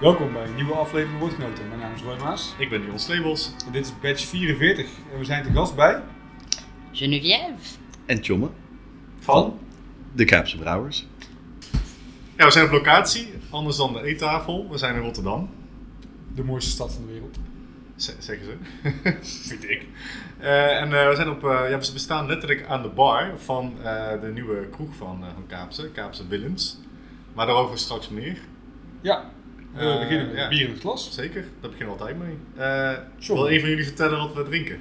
Welkom bij een nieuwe aflevering Woordgenoten. Mijn naam is Roy Maas Ik ben Dion Slebels. en dit is batch 44. En we zijn te gast bij... Geneviève. En Tjomme, Van? de Kaapse Brouwers. Ja, we zijn op locatie, anders dan de eettafel. We zijn in Rotterdam, De mooiste stad van de wereld. z- zeggen ze. Vind ik. Eh, en eh, we, zijn op, eh, ja, we staan letterlijk aan de bar van eh, de nieuwe kroeg van, eh, van Kaapse, Kaapse Willens. Maar daarover straks meer. Ja, we Eh, beginnen met ja. bier in het glas. Zeker, daar beginnen we altijd mee. Eh Sure. wil een van jullie vertellen wat we drinken?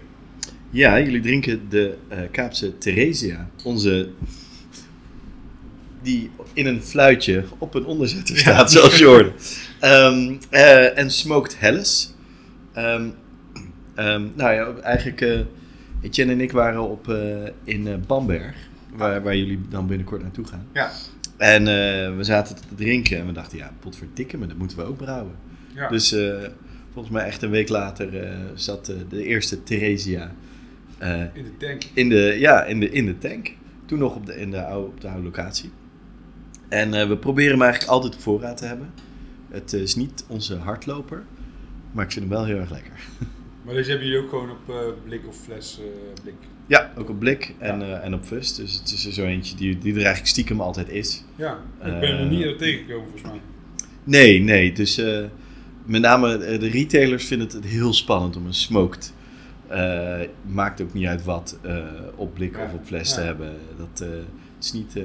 Ja, jullie drinken de eh, Kaapse Theresia. Onze... Die in een fluitje op een onderzetter staat, zoals je hoorde. Ehm, eh, en Smoked Helles. Ehm, ehm, nou ja, eigenlijk... eh Etienne en ik waren op, eh, in eh, Bamberg. Waar, waar jullie dan binnenkort naartoe gaan. Ja, En eh, we zaten te drinken en we dachten, ja, potverdikke, maar dat moeten we ook brouwen. Ja. Dus eh, volgens mij echt een week later eh, zat de eerste Theresia In de tank. in, de, ja, in, de, in de tank. Toen nog op de, in de oude, op de oude locatie. En we proberen hem eigenlijk altijd op voorraad te hebben. Het is niet onze hardloper, maar ik vind hem wel heel erg lekker. Maar deze hebben jullie ook gewoon op blik of fles blik. Ja, ook op blik en, Ja. eh, en op fust. Dus het is er zo eentje die, die er eigenlijk stiekem altijd is. Ja, ik ben er Eh, niet tegengekomen volgens mij. Nee, nee. Dus eh, met name de retailers vinden het heel spannend om een smoked. eh, maakt ook niet uit wat eh, op blik Ja, of op fles ja. te hebben. Dat eh, het is niet eh,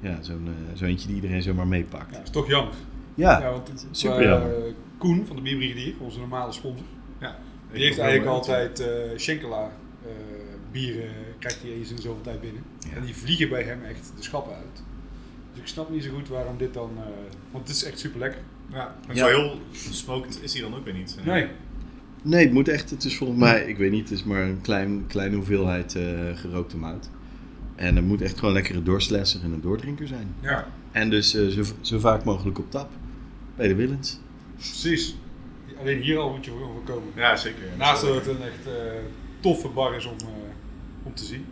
ja, zo'n zo eentje die iedereen zomaar meepakt. Ja, Ja, is toch jammer. ja, Ja, want het- super eh, jammer. Koen van de Bierbrigadier, onze normale sponsor. ja. Die heeft eigenlijk altijd eh Schenkela eh, bieren, krijgt hij eens in zoveel tijd binnen. Ja. En die vliegen bij hem echt de schappen uit. Dus ik snap niet zo goed waarom dit dan, eh, want het is echt super lekker. Ja, en Ja. zo heel smoked is hij dan ook weer niet. Nee, Nee, het moet echt. Het is volgens mij, ik weet niet, het is maar een klein, kleine hoeveelheid eh, gerookte mout. En het moet echt gewoon lekkere doorslesser en een doordrinker zijn. ja, En dus eh, zo, zo vaak mogelijk op tap. Bij de Willens. precies. Alleen hier al moet je voor komen. Ja, zeker. ja. Naast dat het een echt eh, toffe bar is om, eh, om te zien.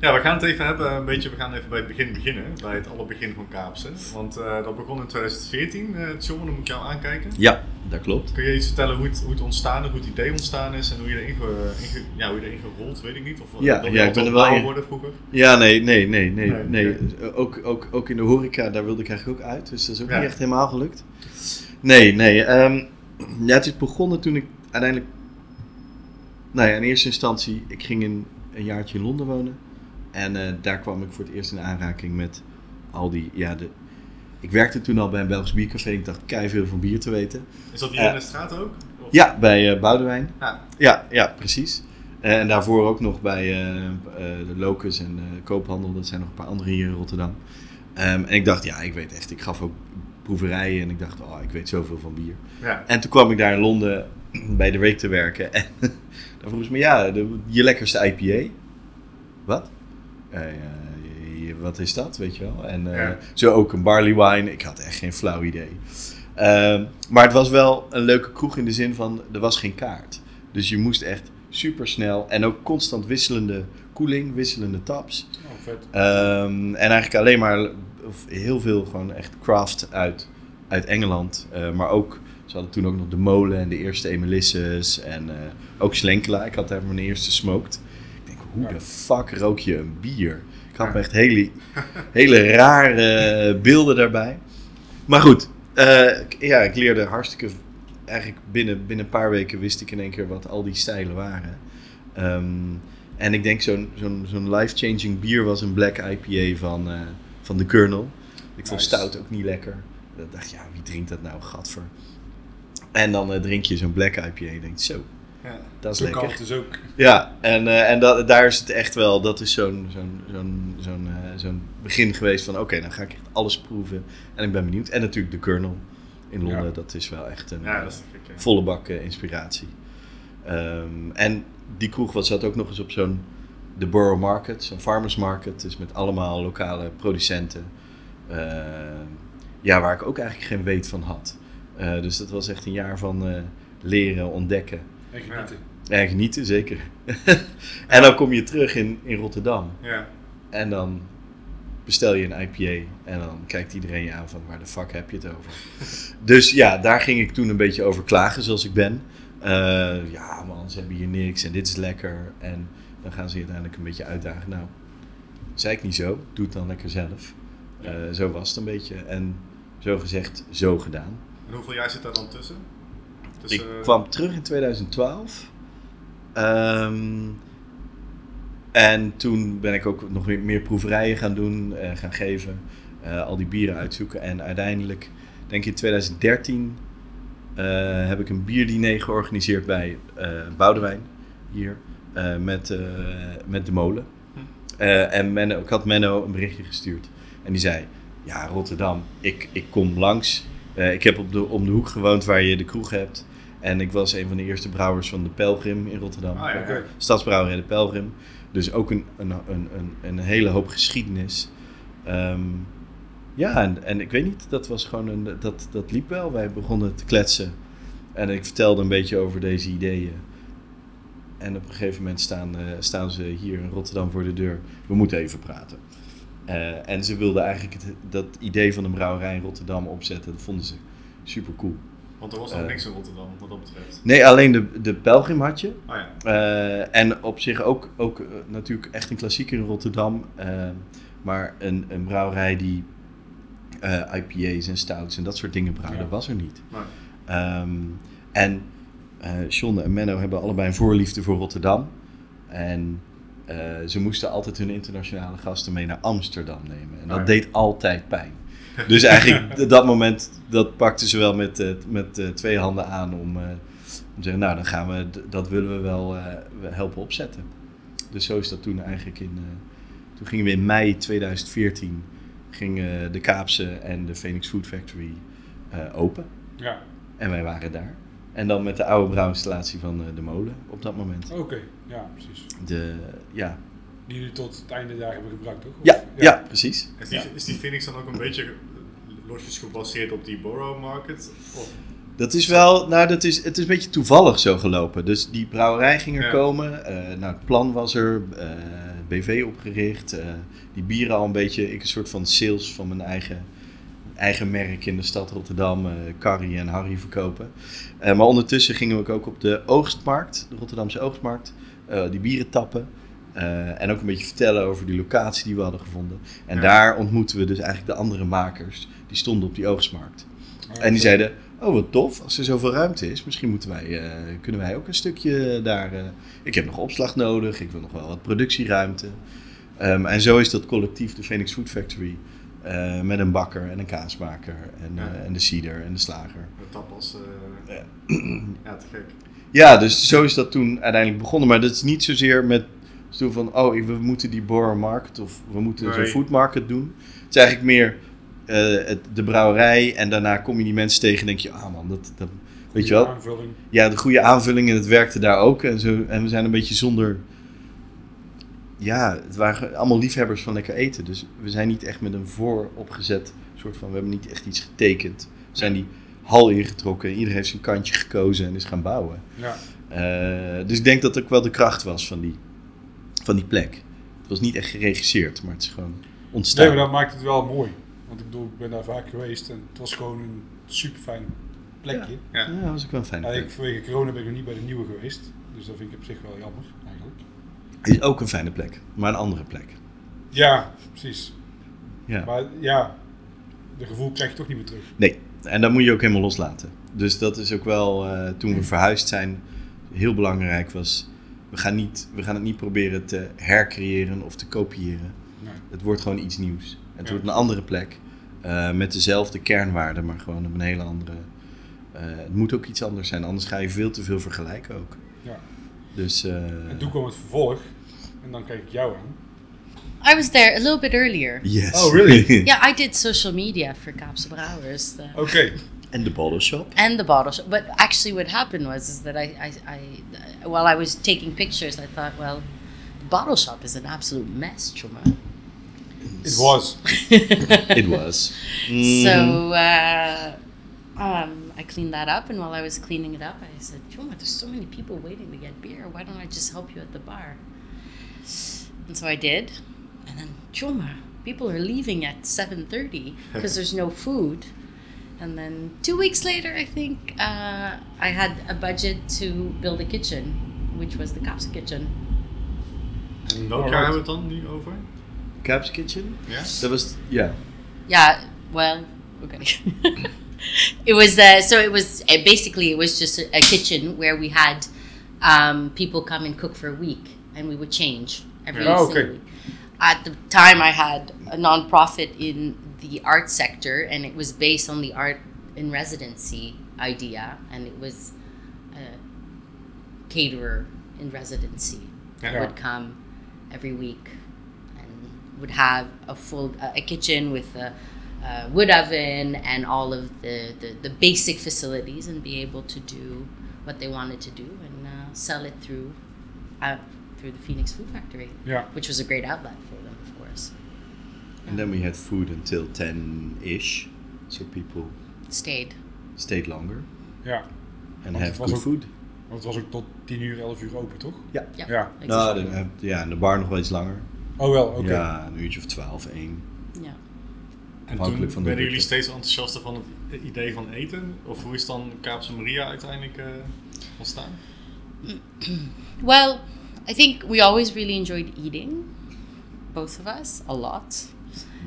Ja, we gaan het even hebben, een beetje, we gaan even bij het begin beginnen, bij het allerbegin van Kaapse. Want eh, dat begon in 2014, eh John, dan moet ik jou aankijken. Ja, dat klopt. Kun je iets vertellen hoe het, hoe het ontstaan is, hoe het idee ontstaan is en hoe je erin, ge, inge- ja, hoe je erin gerold, weet ik niet. Of Ja, wil ja, je ik ben er wel in- worden vroeger? Ja, nee, nee, nee, nee. Nee. Ook, ook, ook in de horeca, daar wilde ik eigenlijk ook uit. Dus dat is ook Ja. niet echt helemaal gelukt. Nee, nee. ehm, ja, het is begonnen toen ik uiteindelijk... Nou ja, in eerste instantie, ik ging in een jaartje in Londen wonen. En eh, daar kwam ik voor het eerst in aanraking met al die... Ja, de, ik werkte toen al bij een Belgisch biercafé. Ik dacht kei veel van bier te weten. Is dat hier in de straat ook? Of- Ja, bij eh Boudewijn. Ja. Ja, ja, precies. Eh, en daarvoor ook nog bij eh, eh, de Locus en eh, Koophandel. Dat zijn nog een paar andere hier in Rotterdam. Ehm, en ik dacht, ja, ik weet echt, ik gaf ook proeverijen en ik dacht, oh, ik weet zoveel van bier. Ja. En toen kwam ik daar in Londen bij de week te werken en dan vroegen ze me, ja, de, je lekkerste IPA? Wat? Eh, je- wat is dat, weet je wel? En eh, Ja. zo ook een barley wine. Ik had echt geen flauw idee. Ehm, maar het was wel een leuke kroeg in de zin van, er was geen kaart. Dus je moest echt super snel en ook constant wisselende koeling, wisselende taps. Oh, vet. Ehm, en eigenlijk alleen maar of heel veel gewoon echt craft uit, uit Engeland. Eh, maar ook, ze hadden toen ook nog de molen en de eerste Emelisses en eh, ook Slenkela. Ik had daar mijn eerste smoked. Ik denk, hoe Ja. de fuck rook je een bier? Ik had me echt hele, hele rare beelden daarbij. Maar goed, eh, ik- ja, ik leerde hartstikke... Eigenlijk binnen, binnen een paar weken wist ik in één keer wat al die stijlen waren. Ehm, en ik denk zo'n zo'n zo'n life-changing bier was een black IPA van, eh, van de Colonel. Ik vond stout ook niet lekker. Ik dacht, ja, wie drinkt dat nou? Gadver. En dan eh, drink je zo'n black IPA en je denkt, zo, Ja. dat is lekker. kan het dus ook. Ja, en, eh, en dat, daar is het echt wel, dat is zo'n zo'n zo'n zo'n eh, zo'n begin geweest van oké, dan ga ik echt alles proeven. En ik ben benieuwd. En natuurlijk de Colonel in Londen, Ja. dat is wel echt een ja, dat is gek. ja. volle bak eh, inspiratie. Ehm, en die kroeg was, zat ook nog eens op zo'n de Borough Market, zo'n farmers market. Dus met allemaal lokale producenten. Ehm, ja, waar ik ook eigenlijk geen weet van had. Eh, dus dat was echt een jaar van eh, leren, ontdekken. En genieten. En genieten, zeker. en dan kom je terug in, in Rotterdam. Ja. En dan bestel je een IPA en dan kijkt iedereen je aan van waar de fuck heb je het over. dus ja, daar ging ik toen een beetje over klagen zoals ik ben. Eh, ja man, ze hebben hier niks en dit is lekker. En dan gaan ze je uiteindelijk een beetje uitdagen. Nou, zei ik niet zo, doe het dan lekker zelf. Zo was het een beetje. En zo gezegd, zo gedaan. En hoeveel jaar zit daar dan tussen? Dus, Ik kwam terug in 2012. Ehm, en toen ben ik ook nog weer meer proeverijen gaan doen, eh, gaan geven. eh, al die bieren uitzoeken. En uiteindelijk, denk ik in 2013, eh, heb ik een bierdiner georganiseerd bij Boudewijn hier. met, met de molen. Hm. En Menno, ik had Menno een berichtje gestuurd. En die zei, ja Rotterdam, ik, ik kom langs. Eh, ik heb op de, om de hoek gewoond waar je de kroeg hebt. En ik was een van de eerste brouwers van de Pelgrim in Rotterdam. Ah, ja. Stadsbrouwerij de Pelgrim. Dus ook een, een, een, een, een hele hoop geschiedenis. Ehm, ja, en, en ik weet niet, dat was gewoon een, dat, dat liep wel. Wij begonnen te kletsen. En ik vertelde een beetje over deze ideeën. En op een gegeven moment staan, eh, staan ze hier in Rotterdam voor de deur. We moeten even praten. Eh, en ze wilden eigenlijk het, dat idee van een brouwerij in Rotterdam opzetten. Dat vonden ze super cool. Want er was nog eh, niks in Rotterdam, wat dat betreft. Nee, alleen de, de Pelgrim had je. Oh ja. Eh, en op zich ook, ook natuurlijk echt een klassieker in Rotterdam. maar een, een brouwerij die IPA's en stouts en dat soort dingen brouwde, Ja. was er niet. Maar, Ehm, en John en Menno hebben allebei een voorliefde voor Rotterdam. En ze moesten altijd hun internationale gasten mee naar Amsterdam nemen. En dat ja. deed altijd pijn. Dus eigenlijk dat moment, dat pakten ze wel met, eh, met eh, twee handen aan om, eh, om te zeggen, nou dan gaan we, dat willen we wel eh, we helpen opzetten. Dus zo is dat toen eigenlijk in, eh, toen gingen we in mei 2014, gingen de Kaapse en de Phoenix Food Factory eh, open. Ja, En wij waren daar. En dan met de oude brouwinstallatie van eh, de molen op dat moment. oké. Ja, precies. De, ja. Die jullie tot het einde daar hebben gebruikt, toch? Of- Ja, ja, precies. is, die, Ja. is die Phoenix dan ook een beetje losjes gebaseerd op die Borough Market? Of, Dat is wel, nou, dat is, het is een beetje toevallig zo gelopen. Dus die brouwerij ging er Ja. komen. eh, nou, het plan was er. eh, BV opgericht. eh, die bieren al een beetje, ik een soort van sales van mijn eigen, eigen merk in de stad Rotterdam. eh Carrie en Harry verkopen. Eh, maar ondertussen gingen we ook op de oogstmarkt, de Rotterdamse oogstmarkt, eh, die bieren tappen. eh, en ook een beetje vertellen over die locatie die we hadden gevonden. En Ja. daar ontmoetten we dus eigenlijk de andere makers. Die stonden op die oogstmarkt. En die zeiden, oh wat tof, als er zoveel ruimte is, misschien moeten wij, eh, kunnen wij ook een stukje daar... ik heb nog opslag nodig, ik wil nog wel wat productieruimte. Ehm, en zo is dat collectief, de Phoenix Food Factory, met een bakker en een kaasmaker en, Ja. en de cider en de slager. de tapas? Ja. ja, te gek. Ja, dus zo is dat toen uiteindelijk begonnen. Maar dat is niet zozeer met zo van, oh, we moeten die Borough Market of we moeten zo'n Nee. food market doen. Het is eigenlijk meer eh, het, de brouwerij en daarna kom je die mensen tegen en denk je, ah man, dat, dat weet je wel. Aanvulling. Ja, de goede aanvulling en het werkte daar ook. En, zo, en we zijn een beetje zonder, ja, het waren allemaal liefhebbers van lekker eten. Dus we zijn niet echt met een vooropgezet soort van, we hebben niet echt iets getekend. We zijn die hal ingetrokken, iedereen heeft zijn kantje gekozen en is gaan bouwen. Ja. Eh, dus ik denk dat ook wel de kracht was van die, van die plek. Het was niet echt geregisseerd, maar het is gewoon ontstaan. Nee, maar dat maakt het wel mooi. Want ik bedoel, ik ben daar vaak geweest en het was gewoon een super fijn plekje. Ja. Was ook wel een fijne Ja, plek. ik, vanwege corona ben ik nog niet bij de nieuwe geweest. Dus dat vind ik op zich wel jammer, eigenlijk. Het is ook een fijne plek, maar een andere plek. Ja, precies. Ja. Maar ja, de gevoel krijg je toch niet meer terug. Nee, en dat moet je ook helemaal loslaten. Dus dat is ook wel, eh, toen we verhuisd zijn, heel belangrijk was... We gaan, niet, we gaan het niet proberen te hercreëren of te kopiëren. Nee. Het wordt gewoon iets nieuws. Het Ja. wordt een andere plek. eh, met dezelfde kernwaarden, maar gewoon op een hele andere... eh, het moet ook iets anders zijn, anders ga je veel te veel vergelijken ook. Ja. Dus... En toen kwam het vervolg. En dan kijk ik jou aan. I was there a little bit earlier. Yes. Oh, really? Yeah, I did social media for Kaapse Brouwers. The, okay. And the bottle shop. and the bottle shop. But actually, what happened was is that I, I, I, while I was taking pictures, I thought, well, the bottle shop is an absolute mess, Chuma. It was. It was. Mm. So uh, um, I cleaned that up, and while I was cleaning it up, I said, Chuma, there's so many people waiting to get beer. Why don't I just help you at the bar? And so I did. And then, Chuma, people are leaving at 7.30 because there's no food. And then two weeks later, I think uh, I had a budget to build a kitchen, which was the Kapsa kitchen. En welk Alright. jaar hebben we het dan nu over? Caps Kitchen? Ja? Dat was, ja. Yeah, well, okay. it was uh, so it was uh, basically it was just a, a kitchen where we had um, people come and cook for a week, and we would change every Yeah. Oh, single okay. week. At the time, I had a nonprofit in the art sector, and it was based on the art in residency idea, and it was a caterer in residency Ja. would come every week and would have a full a kitchen with a, a wood oven and all of the, the, the basic facilities and be able to do what they wanted to do and uh, sell it through uh, through the Phoenix Food Factory, Ja. which was a great outlet for them, of course. And then we had food until 10-ish. So people Stayed. stayed longer Ja. and Want have het was good ook- food. Want het was ook tot 10 uur, 11 uur open, toch? Ja. Ja. Ja. Nou, exactly. de, ja, en de bar nog wel iets langer. Oh wel, oké. Ja, een uurtje of 12, 1. ja. En Afhankelijk toen van de werden jullie steeds enthousiaster van het idee van eten? Of hoe is dan Kaapse Maria uiteindelijk eh, ontstaan? Well, I think we always really enjoyed eating, both of us, a lot.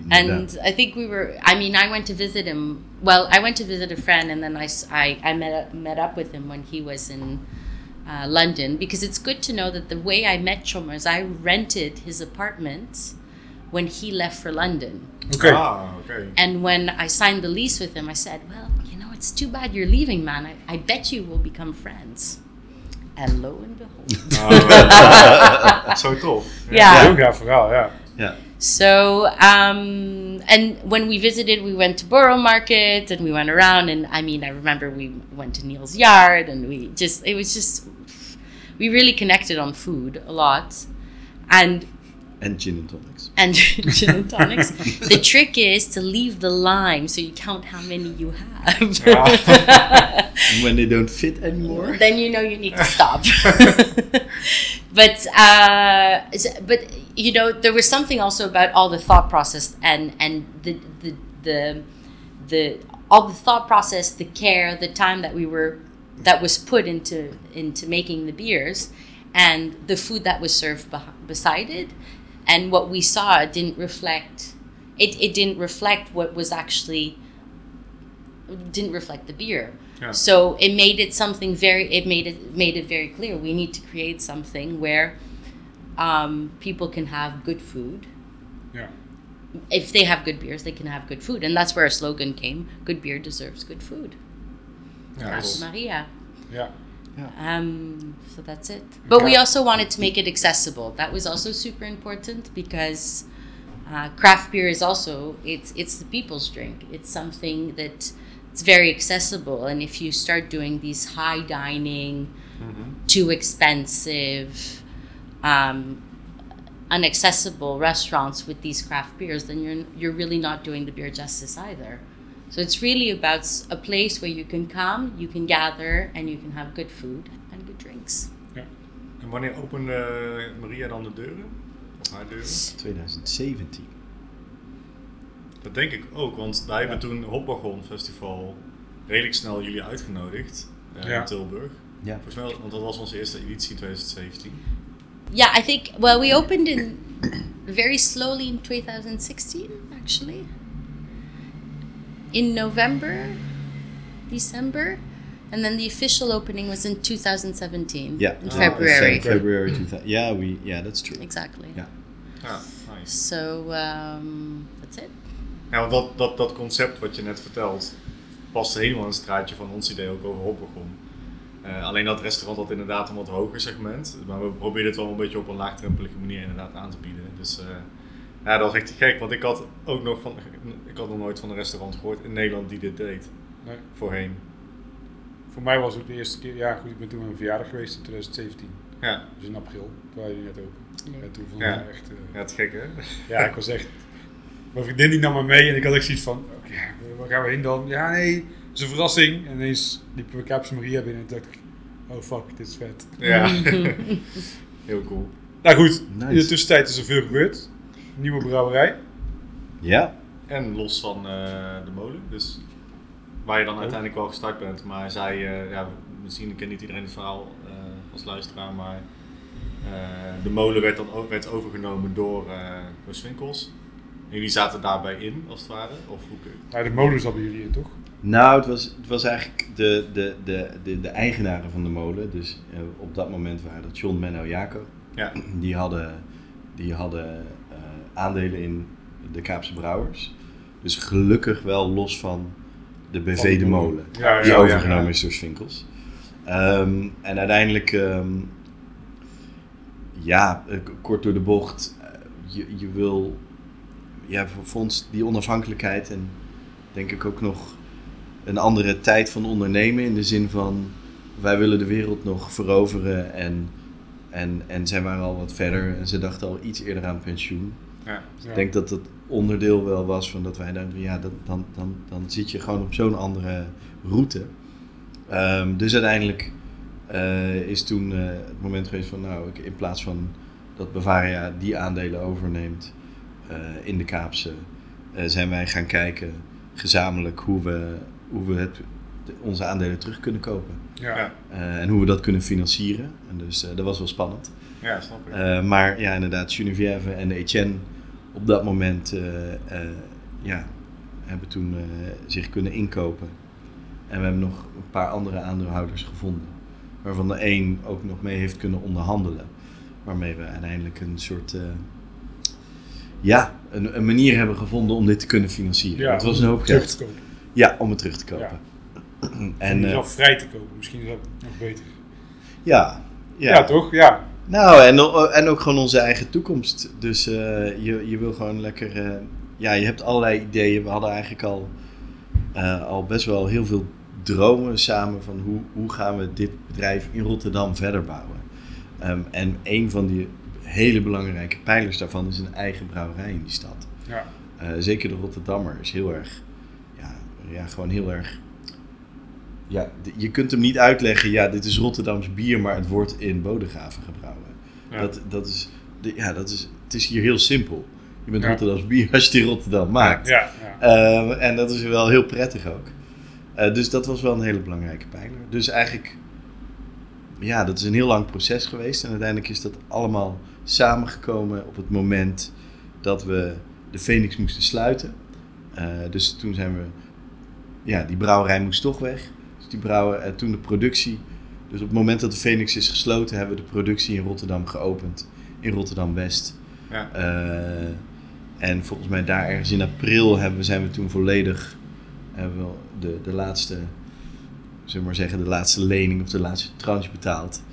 And I think we were. I mean, I went to visit him. Well, I went to visit a friend, and then I, s- I, I met up, met up with him when he was in uh, London because it's good to know that the way I met Chalmers, I rented his apartment when he left for London. Okay. Ah, oké. And when I signed the lease with him, I said, "Well, you know, it's too bad you're leaving, man. I, I bet you we'll become friends." And lo and behold, Ah, Zo tof. Yeah. Heel gaaf verhaal, ja. Ja. So, um, and when we visited, we went to Borough Market and we went around. And I mean, I remember we went to Neil's Yard and we just, it was just, we really connected on food a lot. And En gin and tonics. and gin and tonics. the trick is to leave the lime so you count how many you have. And when they don't fit anymore. then you know you need to stop. but uh, but you know there was something also about all the thought process and and the the the, the all the thought process, the care, the time that we were that was put into into making the beers, and the food that was served beh- beside it, and what we saw didn't reflect. It, it didn't reflect what was actually didn't reflect the beer. Yeah. So it made it something very. It made it made it very clear. We need to create something where um, people can have good food. yeah If they have good beers, they can have good food, and that's where our slogan came: "Good beer deserves good food." yeah, That's tof. Ja. Um, so that's it. But we also wanted to make it accessible. That was also super important because uh, craft beer is also it's it's the people's drink. It's something that it's very accessible. And if you start doing these high dining, Mhm. too expensive, um, unaccessible restaurants with these craft beers, then you're you're really not doing the beer justice either. So it's really about a place where you can come, you can gather, and you can have good food and good drinks. En wanneer opende Maria dan de deuren? Of haar deuren? 2017. Dat denk ik ook, want wij hebben toen Hopwagon Festival redelijk snel jullie uitgenodigd eh, Ja. in Tilburg. Ja. Volgens mij, want dat was onze eerste editie in 2017. Yeah, I think. Well, we opened in very slowly in 2016, actually. In November, December, and then the official opening was in 2017. Yeah. in Ah, February. So February 2000. Yeah, we, yeah, that's true. Exactly. Yeah. Ja, nice. So um, that's it. Ja, want dat, dat, dat concept wat je net vertelt, past helemaal in het straatje van ons idee ook over Hopwagon. Eh, alleen dat restaurant had inderdaad een wat hoger segment. Maar we probeerden het wel een beetje op een laagdrempelige manier inderdaad aan te bieden. Dus eh, ja, dat was echt gek. Want ik had ook nog van, ik had nog nooit van een restaurant gehoord in Nederland die dit deed. Nee. Voorheen. Voor mij was het ook de eerste keer. Ja, goed, ik ben toen een verjaardag geweest in 2017. Ja, Dus in april. Toen waren net open. En toen vond ik het echt. eh, ja het is gek hè? Ja, ik was echt. Mijn vriendin die nam me mee en ik had echt zoiets van: oké, waar gaan we heen dan? Ja, nee, het is een verrassing. En ineens liepen we Kaapse Maria binnen en toen dacht ik: oh fuck, dit is vet. Ja, heel cool. Nou goed, Nice. in de tussentijd is er veel gebeurd. Nieuwe brouwerij. Ja, En los van eh, de molen. Dus waar je dan Oh. uiteindelijk wel gestart bent. Maar zij, eh, ja, misschien kent niet iedereen het verhaal eh, als luisteraar, maar eh, de molen werd dan ook, werd overgenomen door, eh door Swinkels. En jullie zaten daarbij in, als het ware? Of hoe kun je- Ja, de molen zat bij jullie in, toch? Nou, het was, het was eigenlijk de, de, de, de, de eigenaren van de molen. Dus eh, op dat moment waren dat John, Menno, Jaco. Ja, Die hadden, die hadden aandelen in de Kaapse Brouwers. Dus gelukkig wel los van de BV Van de De molen. Ja, die overgenomen ja. is door Swinkels. Ehm, en uiteindelijk, ehm, ja, eh, kort door de bocht, eh, je, je wil, ja, voor, voor ons die onafhankelijkheid en denk ik ook nog een andere tijd van ondernemen in de zin van wij willen de wereld nog veroveren en, en, en zij waren al wat verder en ze dachten al iets eerder aan pensioen. Ja. Ik denk dat het onderdeel wel was van dat wij dachten, ja, dat, dan, dan, dan zit je gewoon op zo'n andere route. Ehm, dus uiteindelijk eh, is toen eh, het moment geweest van, nou, ik, in plaats van dat Bavaria die aandelen overneemt eh, in de Kaapse, zijn wij gaan kijken gezamenlijk hoe we, hoe we het, onze aandelen terug kunnen kopen. Ja. Ja. Eh, en hoe we dat kunnen financieren. En dus eh, dat was wel spannend. Ja, snap ik. Eh, maar ja, inderdaad, Geneviève en Etienne op dat moment eh, eh, ja, hebben toen zich kunnen inkopen. En we hebben nog een paar andere aandeelhouders gevonden. Waarvan de een ook nog mee heeft kunnen onderhandelen. Waarmee we uiteindelijk een soort. ja, een, een manier hebben gevonden om dit te kunnen financieren. het was een hoop terug geld. te kopen. Ja, om het terug te kopen. En En, zelf vrij te kopen, misschien is dat nog beter. ja, Ja, toch? Ja. Nou, en, en ook gewoon onze eigen toekomst. Dus eh, je, je wil gewoon lekker. eh, ja, je hebt allerlei ideeën. We hadden eigenlijk al, eh, al best wel heel veel dromen samen van hoe, hoe gaan we dit bedrijf in Rotterdam verder bouwen. Ehm, en een van die hele belangrijke pijlers daarvan is een eigen brouwerij in die stad. Ja. Zeker de Rotterdammer is heel erg, ja, ja gewoon heel erg. Ja, je kunt hem niet uitleggen, ja, dit is Rotterdams bier, maar het wordt in Bodegraven gebrouwen. Ja. Dat, dat is, de- ja, dat is, het is hier heel simpel. Je bent Ja. Rotterdams bier als je in Rotterdam maakt. Ja, ja. Eh, en dat is wel heel prettig ook. Eh, dus dat was wel een hele belangrijke pijler. Dus eigenlijk, ja, dat is een heel lang proces geweest. En uiteindelijk is dat allemaal samengekomen op het moment dat we de Phoenix moesten sluiten. Eh, dus toen zijn we, ja, die brouwerij moest toch weg. Dus die brouwen, en toen de productie. Dus op het moment dat de Phoenix is gesloten, hebben we de productie in Rotterdam geopend. In Rotterdam West. Ja. Eh, en volgens mij daar ergens in april hebben, we- zijn we toen volledig hebben we de, de laatste, we maar zeggen, de laatste lening of de laatste tranche betaald.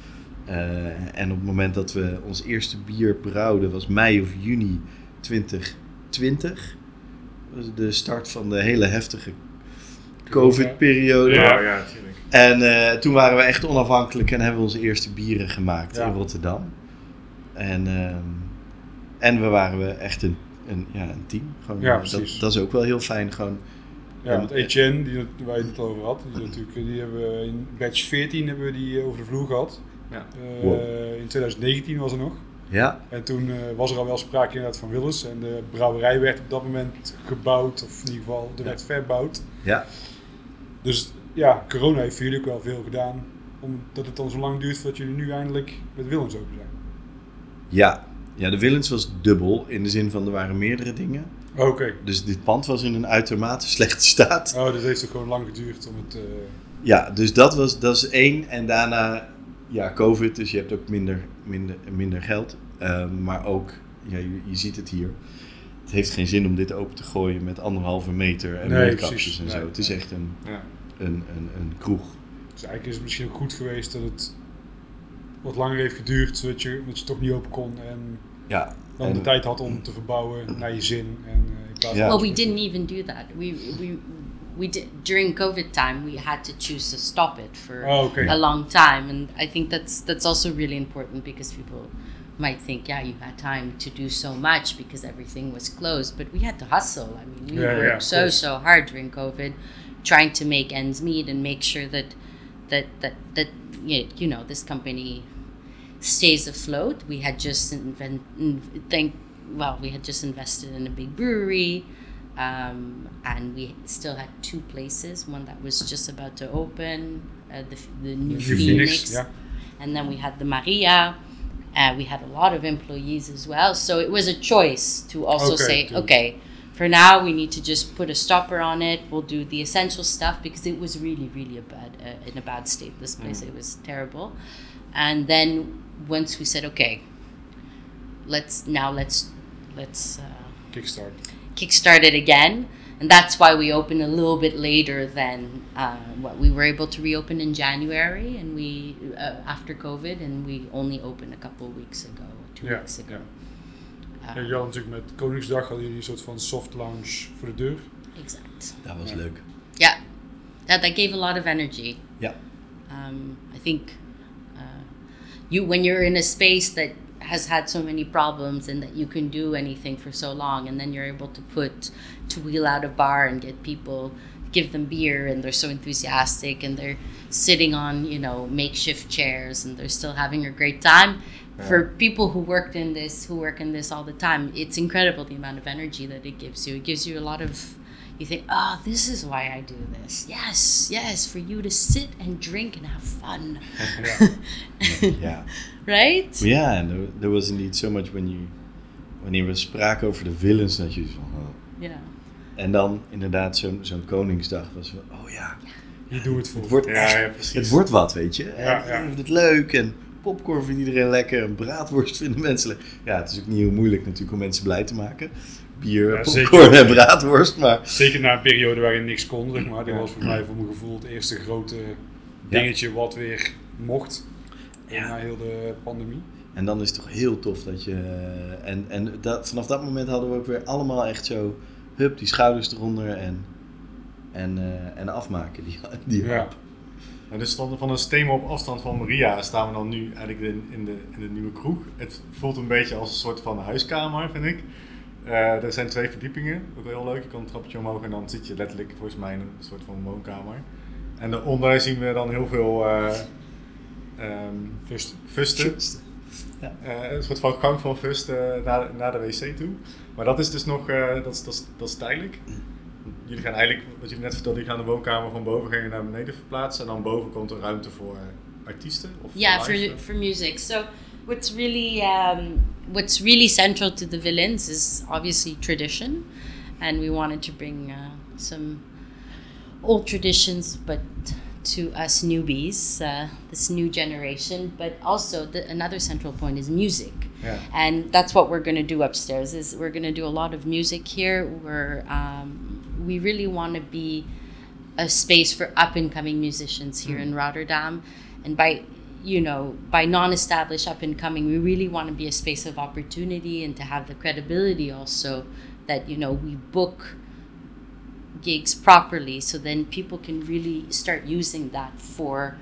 Eh, en op het moment dat we ons eerste bier brouwden was mei of juni 2020. Dat was de start van de hele heftige COVID-periode. Ja, ja, natuurlijk. En eh, toen waren we echt onafhankelijk en hebben we onze eerste bieren gemaakt Ja. in Rotterdam. En, ehm, en we waren we echt een, een, ja, een team. Gewoon, Ja, precies. Dat, dat is ook wel heel fijn. Gewoon, Ja, want Etienne, die, waar je het over had, die, natuurlijk, die hebben we in batch 14 hebben we die eh, over de vloer gehad. Ja. Eh, Wow. In 2019 was er nog. ja, En toen eh, was er al wel sprake inderdaad van Willis. En de brouwerij werd op dat moment gebouwd, of in ieder geval, er Ja. werd verbouwd. ja, Dus ja, corona heeft voor jullie ook wel veel gedaan. Omdat het dan zo lang duurt voordat jullie nu eindelijk met Willems open zijn. ja. ja, de Willens was dubbel in de zin van er waren meerdere dingen. Oké. Dus dit pand was in een uitermate slechte staat. Oh, dus heeft ook gewoon lang geduurd om het... eh, Ja, dus dat, was, dat is één. En daarna, ja, COVID, dus je hebt ook minder, minder, minder geld. Ehm, maar ook, ja, je, je ziet het hier. Het heeft geen zin om dit open te gooien met anderhalve meter en Nee, mondkapjes en Nee, zo. Het is nee. echt een, Ja. een, een, een kroeg. Dus eigenlijk is het misschien ook goed geweest dat het wat langer heeft geduurd, zodat je, dat je toch niet open kon en Ja, dan en- de tijd had om te verbouwen naar je zin. En, eh, plaats Ja. Well, we didn't even do that. We we we did during COVID time. We had to choose to stop it for Oh, okay. a long time, and I think that's that's also really important because people might think, yeah, you had time to do so much because everything was closed, but we had to hustle. I mean, we Yeah, worked yeah, so course. so hard during COVID, trying to make ends meet and make sure that that that that you know this company stays afloat. We had just invent, in- thank well, we had just invested in a big brewery, um, and we still had two places. One that was just about to open, uh, the the new New Phoenix, Phoenix, yeah. and then we had the Maria. Uh, we had a lot of employees as well, so it was a choice to also Okay, say, okay, for now we need to just put a stopper on it. We'll do the essential stuff because it was really, really a bad uh, in a bad state. This place it was terrible, and then once we said, okay, let's now let's let's uh, Kickstart. kickstart it again. And that's why we opened a little bit later than uh, what we were able to reopen in January, and we uh, after COVID, and we only opened a couple of weeks ago, two Ja, weeks ago. ja. Uh, Ja, jullie hadden natuurlijk met Koningsdag hadden jullie een soort van soft lounge voor de deur. exact. Dat was Ja. leuk. Yeah, that that gave a lot of energy. Ja. Um, I think uh, you when you're in a space that has had so many problems and that you can do anything for so long, and then you're able to put to wheel out a bar and get people give them beer and they're so enthusiastic and they're sitting on you know makeshift chairs and they're still having a great time. For people who worked in this who work in this all the time it's incredible the amount of energy that it gives you. It gives you a lot of you think oh this is why i do this yes yes for you to sit and drink and have fun Ja. right Ja, en there, there was indeed so much when you... Wanneer we spraken over de villains, dat je van... oh. yeah En dan inderdaad zo'n zo'n Koningsdag was van... Oh ja, doen we het voor. het wordt, Ja, echt, ja, precies. het wordt wat, weet je. Ja, en ja. iedereen vindt het leuk en popcorn vindt iedereen lekker. En braadworst vinden mensen leuk. Ja, het is ook niet heel moeilijk natuurlijk om mensen blij te maken. Bier, Ja, popcorn zeker. en braadworst, maar... Zeker na een periode waarin niks kon, zeg maar. Dit Ja. was voor mij voor mijn gevoel het eerste grote dingetje wat weer mocht. Ja. Na heel de pandemie. En dan is het toch heel tof dat je... En, en dat, vanaf dat moment hadden we ook weer allemaal echt zo... Hup, die schouders eronder en, en, eh, en afmaken, die, die Ja. hap. Nou, dus van, van een stema op afstand van Maria staan we dan nu eigenlijk in, in, de, in de nieuwe kroeg. Het voelt een beetje als een soort van huiskamer, vind ik. Eh, er zijn twee verdiepingen, ook wel heel leuk. Je kan een trappetje omhoog en dan zit je letterlijk volgens mij in een soort van woonkamer. En daaronder zien we dan heel veel eh ehm, Dus fusten. Eh, een soort van gang van fusten naar, naar de wc toe. Maar dat is dus nog, eh, dat, is, dat, is, dat is tijdelijk. Jullie gaan eigenlijk, wat jullie net vertelden, jullie gaan de woonkamer van boven gaan naar beneden verplaatsen. En dan boven komt er ruimte voor artiesten? Of eh? for music so what's really um, what's really central to the villains is obviously tradition. And we wanted to bring uh, some old traditions but to us newbies uh, this new generation. But also the, another central point is music. Ja. and that's what we're going to do upstairs is we're going to do a lot of music here. We're um, we really want to be a space for up and coming musicians here in Rotterdam. And by you know by non-established up and coming we really want to be a space of opportunity and to have the credibility also that you know we book gigs properly so then people can really start using that for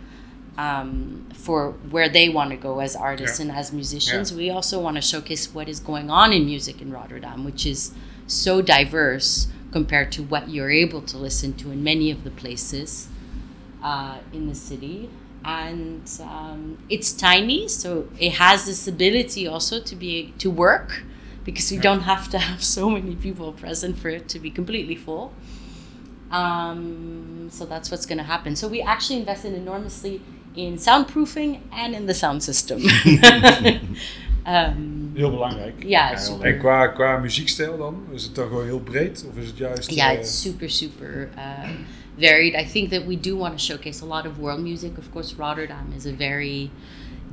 um, for where they want to go as artists Yeah. and as musicians. We also want to showcase what is going on in music in Rotterdam, which is so diverse compared to what you're able to listen to in many of the places uh, in the city. And um, it's tiny, so it has this ability also to be to work because we don't have to have so many people present for it to be completely full. Um, so that's what's going to happen. So we actually invested enormously in soundproofing and in the sound system. um, heel belangrijk. yeah, heel super. En qua, qua muziekstijl dan? Is het dan gewoon heel breed? Of is het juist... yeah, eh, it's super, super uh, varied. I think that we do want to showcase a lot of world music. Of course, Rotterdam is a very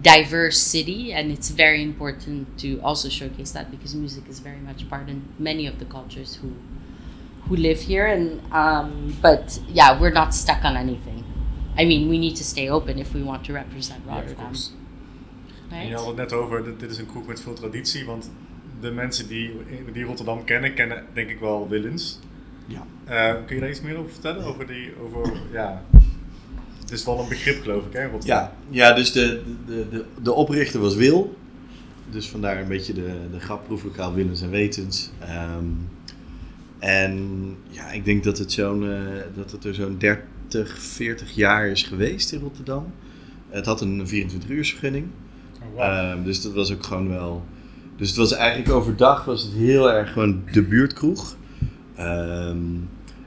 diverse city, and it's very important to also showcase that because music is very much part in many of the cultures who who live here. And um, but yeah, we're not stuck on anything. I mean, we need to stay open if we want to represent Rotterdam. ja, of Rotterdam, course. En je right? had het net over, dit is een kroeg met veel traditie, want de mensen die, die Rotterdam kennen, kennen denk ik wel Willens. Ja. Eh, kun je daar iets meer over vertellen? Over die, over, ja, het is wel een begrip geloof ik hè, Rotterdam. Ja, ja dus de, de, de, de oprichter was Wil. Dus vandaar een beetje de, de grap Willens en Wetens. Ehm, en ja, ik denk dat het, zo'n, eh, dat het er zo'n 30, 40 jaar is geweest in Rotterdam. Het had een 24 uursvergunning. Oh, wauw. Ehm, dus dat was ook gewoon wel Dus het was eigenlijk overdag was het heel erg gewoon de buurtkroeg. Ehm,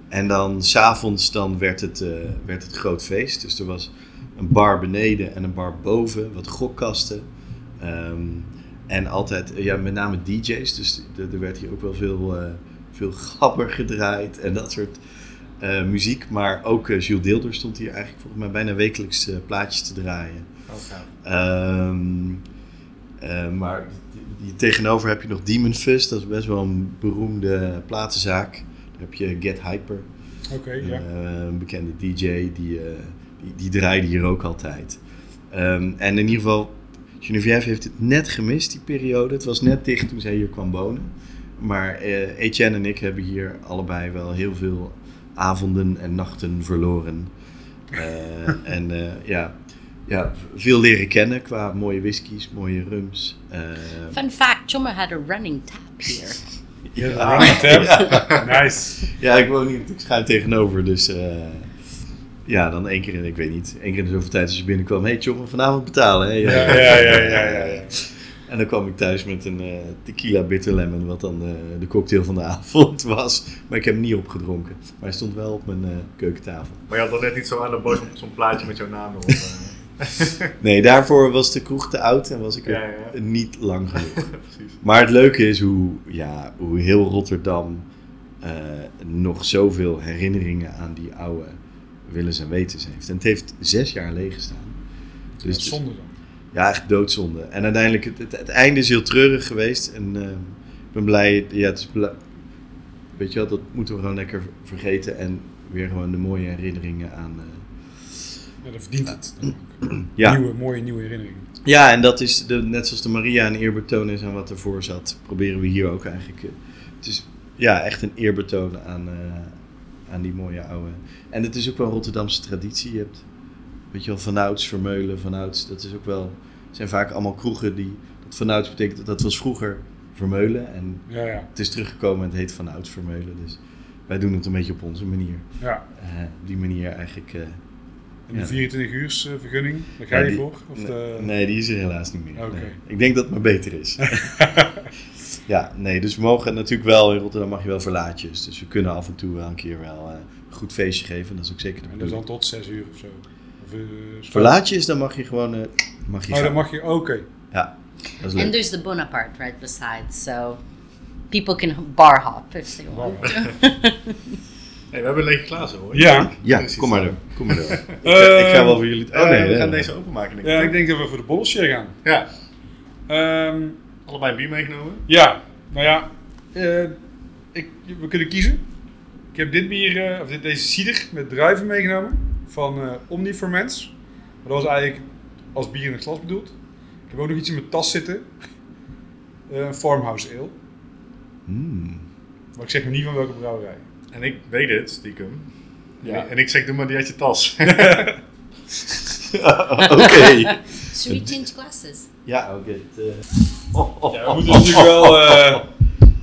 en dan s'avonds dan werd het, eh, werd het groot feest. Dus er was een bar beneden en een bar boven, wat gokkasten. Ehm, en altijd, ja, met name DJ's. Dus er er werd hier ook wel veel, eh, veel gabber gedraaid en dat soort eh, muziek. Maar ook Jules Deelder stond hier eigenlijk volgens mij bijna wekelijks plaatjes te draaien. Oh. Ehm, eh, maar tegenover heb je nog Demon Fist. Dat is best wel een beroemde platenzaak. Daar heb je Get Hyper. Oké, ja. Eh, een bekende DJ, die, eh, die, die draaide hier ook altijd. Ehm, en in ieder geval, Geneviève heeft het net gemist, die periode. Het was net dicht toen zij hier kwam wonen. Maar eh Etienne en ik hebben hier allebei wel heel veel avonden en nachten verloren. En ja, ja, veel leren kennen qua mooie whiskies, mooie rums. Eh, Fun fact: Choma had a running tap here. Ja, Ja. running tab. Nice. Ja, ik woon hier natuurlijk schuin tegenover, dus eh, ja, dan één keer in, ik weet niet, één keer in zoveel tijd als je binnenkwam, hé hey, John, vanavond betalen, hè? Ja, ja, ja, ja, ja, ja. En dan kwam ik thuis met een eh, tequila bitter lemon, wat dan eh, de cocktail van de avond was. Maar ik heb hem niet opgedronken, maar hij stond wel op mijn eh, keukentafel. Maar je had dan net niet zo aan de boos zo'n plaatje met jouw naam erop. Nee, daarvoor was de kroeg te oud en was ik er Ja, ja. niet lang genoeg. Maar het leuke is hoe, ja, hoe heel Rotterdam eh, nog zoveel herinneringen aan die oude willens en wetens heeft. En het heeft zes jaar leeg gestaan. Dus zonde dan. ja, echt doodzonde. En uiteindelijk, het, het, het einde is heel treurig geweest. En eh, ik ben blij, ja, het is weet je wel, dat moeten we gewoon lekker vergeten. En weer gewoon de mooie herinneringen aan... eh, Ja, dat verdient het. ja. Nieuwe, mooie nieuwe herinneringen. Ja, en dat is de, net zoals de Maria een eerbetoon is aan wat ervoor zat, proberen we hier ook eigenlijk. eh, het is ja, echt een eerbetoon aan, eh, aan die mooie oude. En het is ook wel een Rotterdamse traditie. Je hebt, weet je wel, vanouds, Vermeulen, vanouds. Dat is ook wel, zijn vaak allemaal kroegen die, dat vanouds betekent, dat was vroeger Vermeulen. En Ja, ja. het is teruggekomen en het heet vanouds Vermeulen. Dus wij doen het een beetje op onze manier. ja. Eh, die manier eigenlijk. En de Ja. 24 uur vergunning, daar ga Ja, je die- voor? Of nee, de... nee, die is er helaas niet meer. Oké. Nee. Ik denk dat het maar beter is. ja, nee, dus we mogen natuurlijk wel, in Rotterdam mag je wel verlaatjes. Dus we kunnen af en toe wel een keer wel eh, een goed feestje geven. Dat is ook zeker de En dat is dan tot 6 uur of zo. Of, eh. Verlaatjes, dan mag je gewoon, eh, mag je Oh, gaan. dan mag je, oké. Ja, dat is And leuk. there's the Bonaparte right beside, so people can bar hop if they want. Hey, we hebben een lege glazen hoor. Ja. Ja, kom maar door. Kom maar door. ik, ga- ik ga wel voor jullie... Oh Oh nee, we nee, gaan nee. deze openmaken. Denk ik. Ja, ik denk dat we voor de bolletshare gaan. Ja, Ehm, allebei een bier meegenomen. ja, nou ja, eh, ik, we kunnen kiezen. Ik heb dit bier, eh, of dit, deze cider met druiven meegenomen van eh Omniferments. Maar dat was eigenlijk als bier in het glas bedoeld. Ik heb ook nog iets in mijn tas zitten. Eh, Farmhouse Ale. Mm. Maar ik zeg nog niet van welke brouwerij. En ik weet het, stiekem. Ja. En ik zeg, doe maar die uit je tas. Oké. Should we change glasses? Ja, oké. eh, oh, oh, Ja, we moeten natuurlijk wel eh,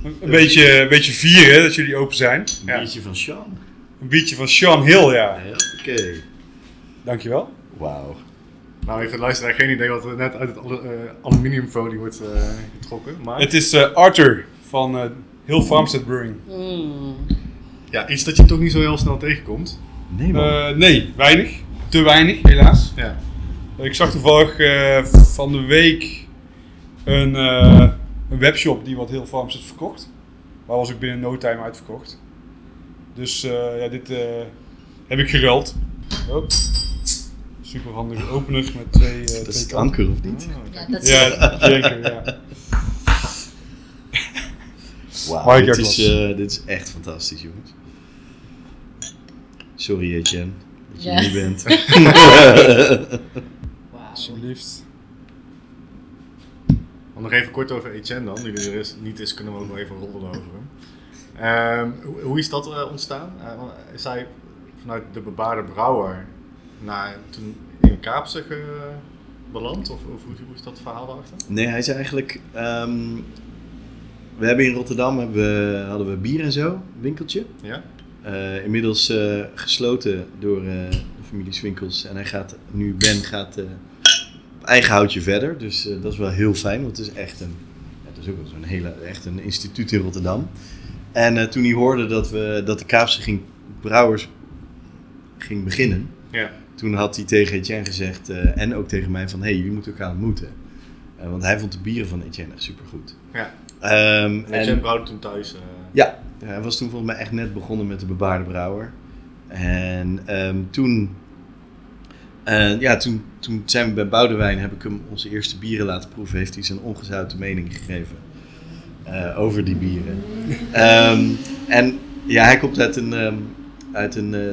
een, een beetje, een beetje vieren dat jullie open zijn. Een Ja. biertje van Sean. Een biertje van Sean Hill, ja. Ja, Oké. Dankjewel. Wauw. nou heeft de luisteraar geen idee wat er net uit het eh, aluminiumfolie wordt eh, getrokken. Maar Het is eh, Arthur van eh Hill Farmstead Brewing. Mm. Ja, iets dat je toch niet zo heel snel tegenkomt. Nee man. Eh, nee, weinig. Te weinig, helaas. Ja. Ik zag toevallig eh, van de week een, eh, een webshop die wat Hill Farmstead verkocht. Maar was ook binnen no time uitverkocht. Dus eh, ja, dit eh, heb ik geruild. Oh. Super handige opener met twee, eh dat twee is het anker of niet? Yeah, that's Ja, zeker. Ja. Wauw, dit, is, dit is echt fantastisch, jongens. Sorry, Etienne, dat je Ja. er niet bent. wow. Alsjeblieft. Om nog even kort over Etienne dan, nu die er is, niet is, kunnen we ook nog even rollen over hem. Ehm, hoe, hoe is dat eh, ontstaan? Eh, want is hij vanuit de bebaarde brouwer naar toen in Kaapse ge- beland? Of, of hoe, hoe is dat verhaal daarachter? nee, hij is eigenlijk... ehm, we hebben in Rotterdam hebben we, hadden we bier en zo, een winkeltje. Ja? Eh, inmiddels eh, gesloten door eh, de familie Swinkels. En hij gaat, nu Ben gaat op eigen houtje verder. Dus dat is wel heel fijn, want het is echt een, het was ook wel zo'n hele, echt een instituut in Rotterdam. En toen hij hoorde dat, we, dat de Kaapse ging, brouwers ging beginnen, Ja. toen had hij tegen Etienne gezegd, en ook tegen mij, van hé, hey, jullie moeten elkaar ontmoeten. Want hij vond de bieren van Etienne echt supergoed. Ja. Ehm, En Jen brouwde toen thuis. ja, hij was toen volgens mij echt net begonnen met de bebaarde brouwer. En ehm, toen, eh, ja, toen, toen zijn we bij Boudewijn, heb ik hem onze eerste bieren laten proeven. Heeft hij zijn ongezouten mening gegeven eh, over die bieren. Ehm, en ja, hij komt uit een, ehm, uit een eh,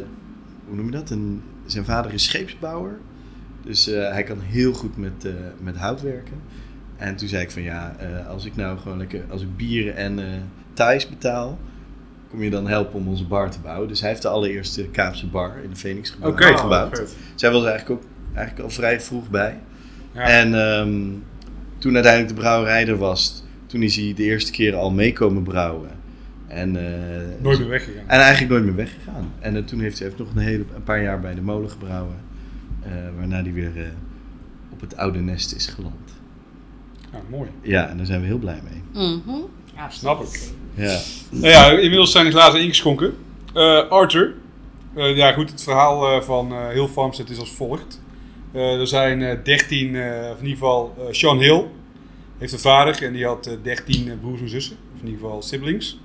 hoe noem je dat? Een, zijn vader is scheepsbouwer. Dus hij kan heel goed met, met hout werken. En toen zei ik van ja, als ik nou gewoon lekker, als ik bieren en Thais betaal, kom je dan helpen om onze bar te bouwen. Dus hij heeft de allereerste Kaapse bar in de Phoenix gebouwd. Oké. gebouwd. vet. Zij was er eigenlijk ook eigenlijk al vrij vroeg bij. Ja. En ehm, toen uiteindelijk de brouwerij er was, toen is hij de eerste keer al meekomen brouwen. En, eh, Nooit meer weggegaan. en eigenlijk nooit meer weggegaan. En eh, toen heeft hij heeft nog een, hele, een paar jaar bij de molen gebrouwen. eh, waarna hij weer eh, op het oude nest is geland. Ja, mooi. Ja, en daar zijn we heel blij mee. Mhm. Snap ik. Ja, Nou ja, inmiddels zijn de glazen ingeschonken. Eh, Arthur. Eh, ja, goed, het verhaal eh, van Hill Farmstead is als volgt. Er zijn eh 13, of in ieder geval Sean Hill heeft een vader en die had eh 13 eh, broers en zussen, of in ieder geval siblings.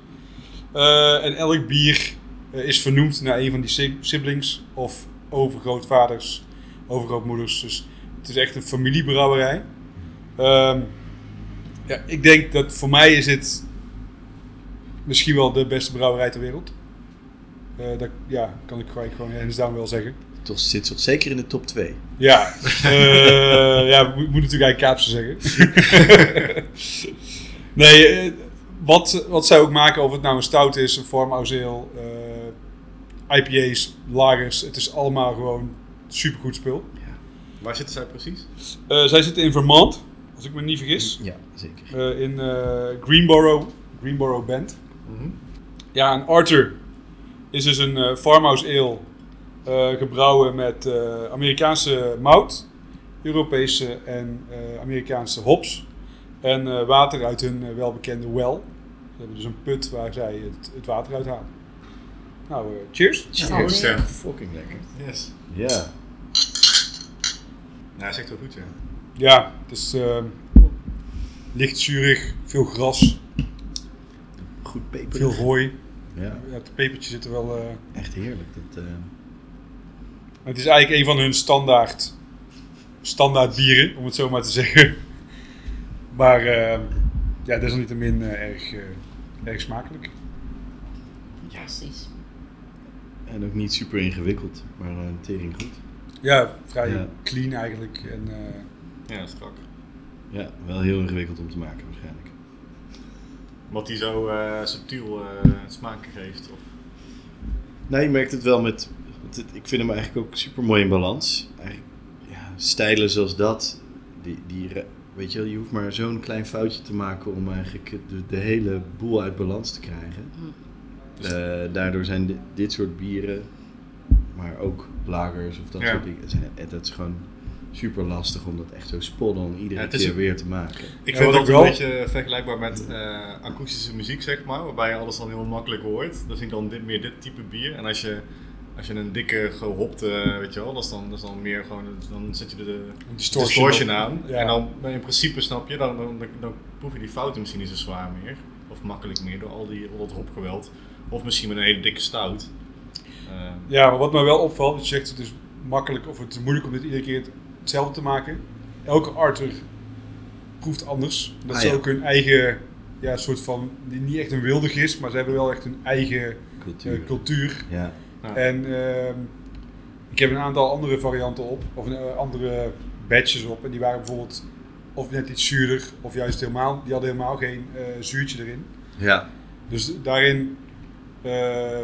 En elk bier is vernoemd naar een van die si- siblings of overgrootvaders, overgrootmoeders. Dus het is echt een familiebrouwerij. Ehm, ja, ik denk dat voor mij is het misschien wel de beste brouwerij ter wereld. Eh, dat ja, kan ik gewoon, gewoon hands down wel zeggen. toch zit ze zeker in de top 2. Ja, eh, ja, moet, moet natuurlijk eigenlijk Kaapse zeggen. nee, eh, wat, wat zij ook maken, of het nou een stout is, een farmhouse ale, IPA's, lagers, het is allemaal gewoon supergoed spul. Waar zitten zij precies? Zij zitten in Vermont, als ik me niet vergis. Ja, zeker. In Greenboro, Greenboro Bend. Ja, en Arthur is dus een eh, farmhouse ale eh, gebrouwen met eh, Amerikaanse mout, Europese en eh, Amerikaanse hops en eh, water uit hun welbekende well. Ze hebben dus een put waar zij het, het water uit halen. Nou, cheers. Cheers, ja. Fucking lekker. Yes. Ja. Ja, zegt wel goed, ja. Ja, het is licht zuurig, veel gras, Goed peper. veel hooi. Ja, Ja, het pepertje zit er wel... eh, echt heerlijk. Dat, eh, Het is eigenlijk een van hun standaard, standaard bieren, om het zo maar te zeggen. Maar eh, ja, desalniettemin eh erg, eh, erg smakelijk. Fantastisch. en ook niet super ingewikkeld, maar uh, tering goed. Ja, vrij Ja. clean eigenlijk. En, eh, Ja, strak. Ja, wel heel ingewikkeld om te maken. Wat die zo eh, subtiel eh smaken geeft. Of... Nou, je merkt het wel met. het- ik vind hem eigenlijk ook super mooi in balans. Eigenlijk, ja, stijlen zoals dat. Die, die, weet je wel, je hoeft maar zo'n klein foutje te maken om eigenlijk de, de hele boel uit balans te krijgen. Eh, daardoor zijn di- dit soort bieren, maar ook lagers of dat Ja. soort dingen, zijn, dat is gewoon super lastig om dat echt zo spot-on iedere Ja, het is keer een- weer te maken. Ik Ja, vind dat ik een beetje vergelijkbaar met eh, akoestische muziek, zeg maar. Waarbij je alles dan heel makkelijk hoort. Dat vind ik dan dit, meer dit type bier. En als je, als je een dikke gehopte, weet je wel, dat is dan, dat is dan meer gewoon, dan zet je de, de distortion, distortion op. aan. Ja. En dan in principe snap je, dan, dan, dan, dan proef je die fouten misschien niet zo zwaar meer. Of makkelijk meer door al, die, al dat hopgeweld. Of misschien met een hele dikke stout. Eh, Ja, maar wat mij wel opvalt, dat je zegt het is makkelijk of het is moeilijk om dit iedere keer hetzelfde te maken. Elke Arthur proeft anders. Dat Ah, ze ja. ook hun eigen, ja, soort van, die niet echt een wilde gist, maar ze hebben wel echt hun eigen eh, Cultuur. cultuur. ja. ja. En ehm, ik heb een aantal andere varianten op, of eh, andere batches op. En die waren bijvoorbeeld of net iets zuurder, of juist helemaal, die hadden helemaal geen eh, zuurtje erin. ja. Dus daarin, eh,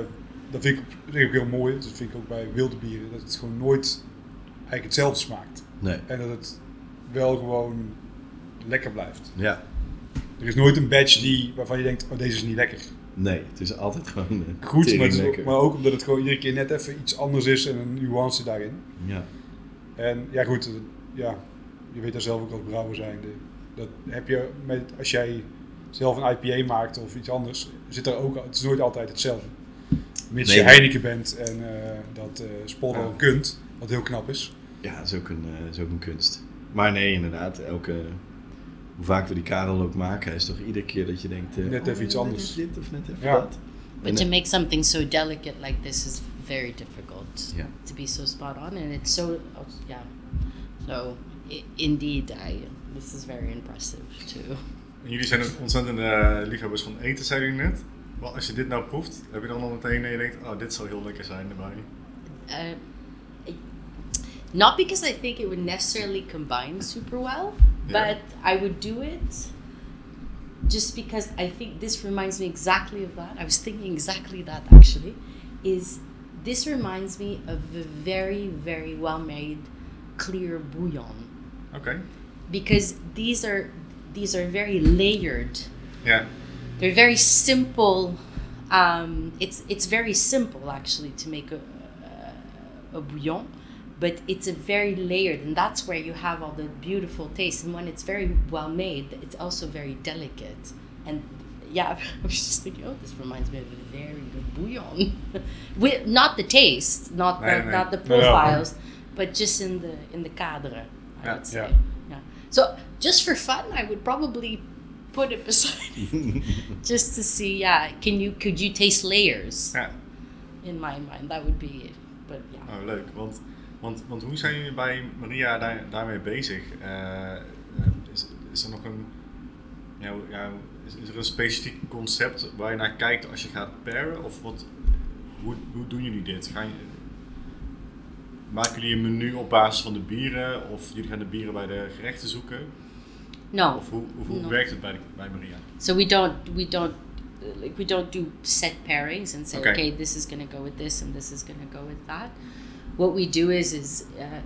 dat vind ik ook heel mooi. Dat vind ik ook bij wilde bieren, dat het gewoon nooit eigenlijk hetzelfde smaakt. Nee. En dat het wel gewoon lekker blijft. Ja. Er is nooit een batch die, waarvan je denkt, oh deze is niet lekker. Nee, het is altijd gewoon eh, Goed, maar, ook- maar ook omdat het gewoon iedere keer net even iets anders is en een nuance daarin. Ja. En ja goed, eh, ja, je weet daar zelf ook als brouwer zijnde. Dat heb je met, als jij zelf een IPA maakt of iets anders, zit er ook, het is nooit altijd hetzelfde. Mits Nee, je Heineken bent en eh, dat Ja. ook kunt, wat heel knap is. Ja, dat is ook een, eh, is ook een kunst. Maar nee, inderdaad, elke, hoe vaak we die Karel ook maken, is toch iedere keer dat je denkt... eh, Net even iets net anders. Dit of net even Ja. dat. But En, to make something so delicate like this is very difficult. Yeah. To be so spot on, and it's so yeah. So indeed, I this is very impressive too. En jullie zijn ook ontzettende eh, liefhebbers van eten, zei jullie net. Als je dit nou proeft, heb je dan al meteen dat je denkt, oh, dit zal heel lekker zijn erbij. Uh, not because I think it would necessarily combine super well, Yeah. but I would do it just because I think this reminds me exactly of that. I was thinking exactly that actually. Is this reminds me of a very, very well made clear bouillon. Okay. Because these are these are very layered Yeah. they're very simple. Um, it's it's very simple actually to make a, a, a bouillon, but it's a very layered, and that's where you have all the beautiful taste. And when it's very well made, it's also very delicate. And yeah, I was just thinking, oh, this reminds me of a very good bouillon. With not the taste, not the, nee. not the No, no. profiles, but just in the in the cadre. I Yeah. would say. Yeah. yeah. So just for fun, I would probably put it beside just to see yeah can you could you taste layers Ja. in my mind that would be it but yeah Oh, leuk. Want, want, want hoe zijn jullie bij Maria daar, daarmee bezig? Eh, eh, is, is er nog een... Ja, is, is er een specifiek concept waar je naar kijkt als je gaat pairen? Of wat, hoe, hoe doen jullie dit? Gaan je, maken jullie een menu op basis van de bieren? Of jullie gaan de bieren bij de gerechten zoeken? no Of hoe, hoe, hoe No. werkt het bij, de- bij Maria? so we don't we don't like we don't do set pairings and say Okay. okay, this is going to go with this and this is going to go with that what we do is is uh,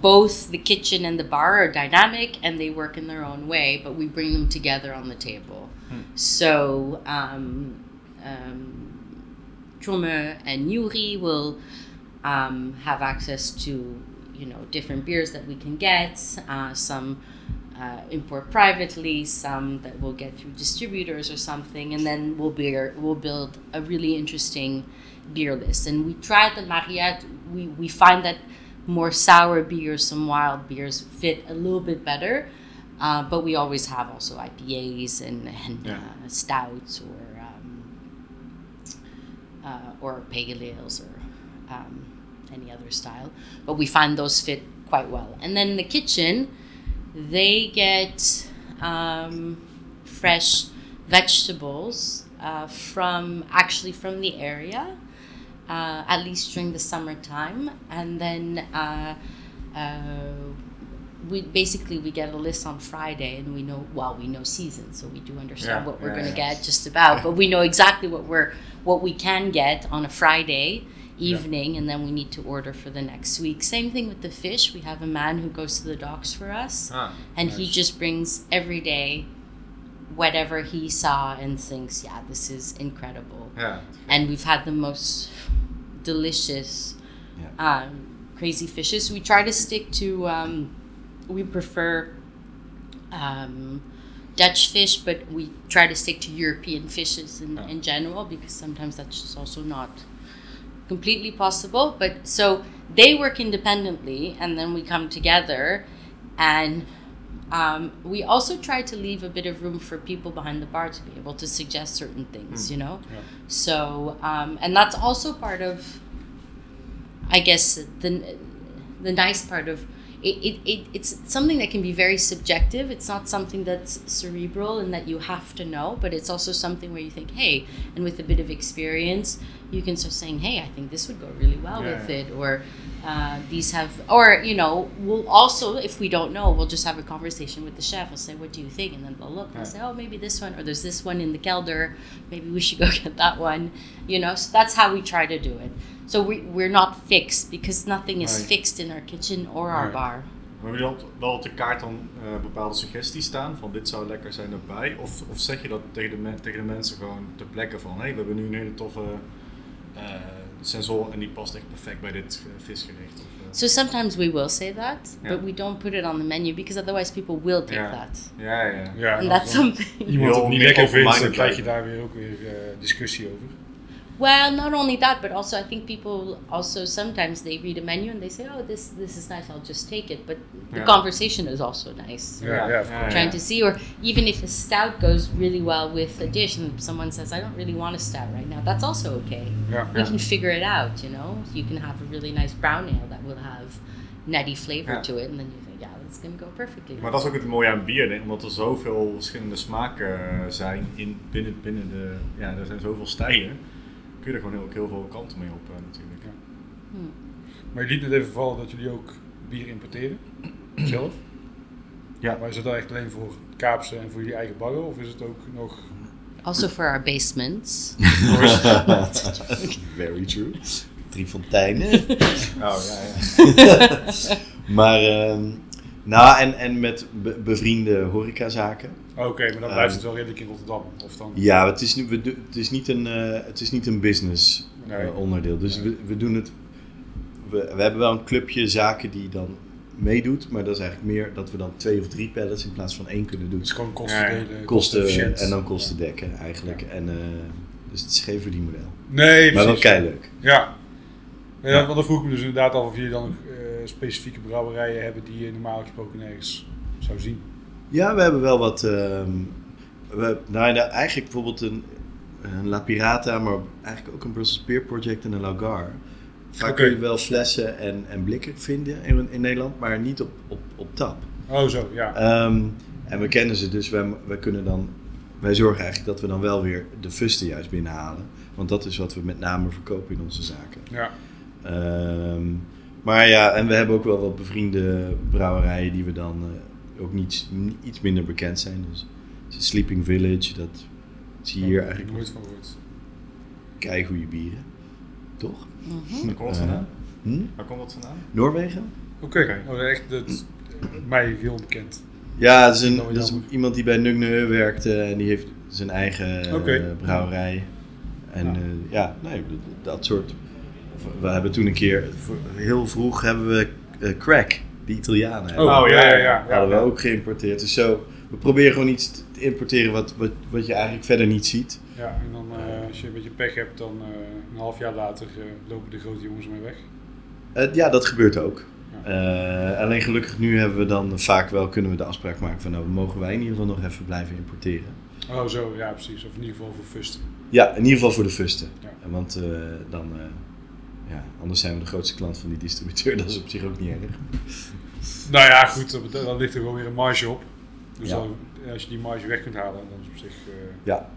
both the kitchen and the bar are dynamic and they work in their own way but we bring them together on the table. So um, um, and Yuri will um, have access to you know different beers that we can get uh, some uh, import privately some that we'll get through distributors or something and then we'll beer we'll build a really interesting beer list and we try the Mariette we, we find that more sour beers some wild beers fit a little bit better uh, but we always have also IPAs and, and Yeah. uh, stouts or um, uh, or pale ales or um, any other style. But we find those fit quite well. And then in the kitchen, they get um, fresh vegetables uh, from actually from the area, uh, at least during the summertime, and then. Uh, uh, we basically we get a list on Friday and we know well we know season so we do understand Yeah, what we're yeah, going to yeah. get just about. But we know exactly what we're what we can get on a Friday evening and then we need to order for the next week. Same thing with the fish. We have a man who goes to the docks for us Ah, and he just brings every day whatever he saw and thinks yeah this is incredible. Ja, and we've had the most delicious, um, crazy fishes. We try to stick to. Um, we prefer um, Dutch fish, but we try to stick to European fishes in, Oh. in general because sometimes that's just also not completely possible. But so they work independently, and then we come together, and um, we also try to leave a bit of room for people behind the bar to be able to suggest certain things. You know. Ja. So, um, and that's also part of, I guess, the the nice part of it, it, it. It's something that can be very subjective. It's not something that's cerebral and that you have to know, but it's also something where you think, hey, and with a bit of experience, you can start saying, hey, I think this would go really well Yeah, with it, or uh, these have, or you know, we'll also, if we don't know, we'll just have a conversation with the chef. We'll say, what do you think? And then they'll look and Yeah. say, oh, maybe this one, or there's this one in the kelder. Maybe we should go get that one. You know, so that's how we try to do it. So we, we're not fixed because nothing is Right. fixed in our kitchen or our bar. Maar hebben jullie dan wel op de kaart dan eh, bepaalde suggesties staan van dit zou lekker zijn erbij? Of, of zeg je dat tegen de, men- tegen de mensen gewoon ter plekke van hé, hey, we hebben nu een hele toffe eh, sensor en die past echt perfect bij dit eh, visgericht. Of, eh, So sometimes we will say that, Yeah. but we don't put it on the menu because otherwise people will take Ja. that. ja, ja. Ja, And en that's something. iemand het niet meer lekker vindt, dan krijg je daar weer ook weer eh, discussie over. Well, not only that, but also I think people also sometimes they read a menu and they say, "Oh, this this is nice. I'll just take it." But the Yeah. conversation is also nice. Ja, ja, of course. Trying to see, or even if a stout goes really well with a dish, and someone says, "I don't really want a stout right now," that's also okay. Ja. You can figure it out. You know, you can have a really nice brown ale that will have nutty flavor Ja. to it, and then you think, "Yeah, that's gonna go perfectly." Maar dat is ook het mooie aan bier, denk ik, omdat er zoveel verschillende smaken eh, zijn in, binnen, binnen de... Ja, er zijn zoveel stijlen. Kun je er gewoon heel, ook heel veel kanten mee op eh, natuurlijk. Hmm. Maar je liet net even vallen dat jullie ook bier importeren, zelf. Ja. Maar is dat dan echt alleen voor kaapsen en voor jullie eigen bagger? Of is het ook nog... Also for our basements. Very true. Drie fonteinen. Oh, ja, ja. maar, ehm, nou, en, en met be- bevriende horecazaken. Oké, maar dan Ehm. blijft het wel redelijk in Rotterdam. Of dan... Ja, het is, nu- we, het is niet een, eh, het is niet een business Nee. eh, onderdeel. Dus Nee. we, we doen het. We, we hebben wel een clubje zaken die dan meedoet, maar dat is eigenlijk meer dat we dan twee of drie pallets in plaats van één kunnen doen. Dus gewoon kosten Ja, delen, Kosten en dan kosten dekken eigenlijk. En, eh, dus het is geen verdienmodel. Nee, Maar wel precies. keileuk. Ja. Ja, Ja. want dan vroeg ik me dus inderdaad af of jullie dan eh, specifieke brouwerijen hebben die je normaal gesproken nergens zou zien. Ja, we hebben wel wat. ehm, we, nou, eigenlijk bijvoorbeeld een, een La Pirata, maar eigenlijk ook een Brussels Beer Project en een Lagar. Vaak kun je wel flessen en, en blikken vinden in, in Nederland, maar niet op, op, op tap. Oh zo, ja. Ehm, en we kennen ze, dus wij, wij kunnen dan. Wij zorgen eigenlijk dat we dan wel weer de fusten juist binnenhalen. Want dat is wat we met name verkopen in onze zaken. ja. Ehm, maar ja, en we hebben ook wel wat bevriende brouwerijen die we dan eh, ook niet, iets minder bekend zijn. Dus Sleeping Village, dat zie je hier Oh, eigenlijk nooit van gehoord. kei goede bieren. Toch? Mhm. Waar komt dat Eh, vandaan? hm? Waar komt dat vandaan? Noorwegen? Oké, oh, echt dat, mij heel bekend. Ja, dat is, een, dat is iemand die bij Nugne werkte en die heeft zijn eigen eh, Oké. brouwerij. En Ja. ja, ja nee, dat, dat soort. We hebben toen een keer, heel vroeg hebben we eh, Crack, die Italianen. hebben. Oh, ja, ja, ja, hadden we ook geïmporteerd. Dus zo, we proberen gewoon iets te importeren wat, wat, wat je eigenlijk verder niet ziet. Ja, en dan eh, als je een beetje pech hebt, dan eh, een half jaar later eh, lopen de grote jongens mee weg. Ja, dat gebeurt ook. Alleen gelukkig nu hebben we dan vaak wel, kunnen we de afspraak maken van nou, mogen wij in ieder geval nog even blijven importeren. Oh zo, ja precies. Of in ieder geval voor fusten. Ja, in ieder geval voor de fusten. Ja. Want dan, ja, anders zijn we de grootste klant van die distributeur. Dat is op zich ook niet erg. Nou ja, goed, dan- ligt er gewoon weer een marge op. Dus Ja. dan, als je die marge weg kunt halen, dan is op zich... eh, Ja.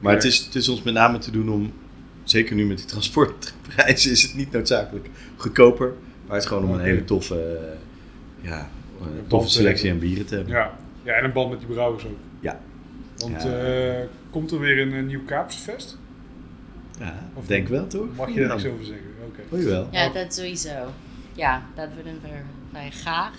Maar het, is, het is ons met name te doen om, zeker nu met die transportprijzen, is het niet noodzakelijk goedkoper. Maar het is gewoon om een hele toffe, eh, ja, eh, toffe selectie aan bieren te hebben. ja. ja, en een band met die brouwers ook. Ja. Want Ja. komt er weer een, nieuw Kaapsfest? Ja, Of denk wel toch? Mag je daar niks over zeggen? Oké. Oh jawel. Ja, dat sowieso. Ja, dat willen we wij graag.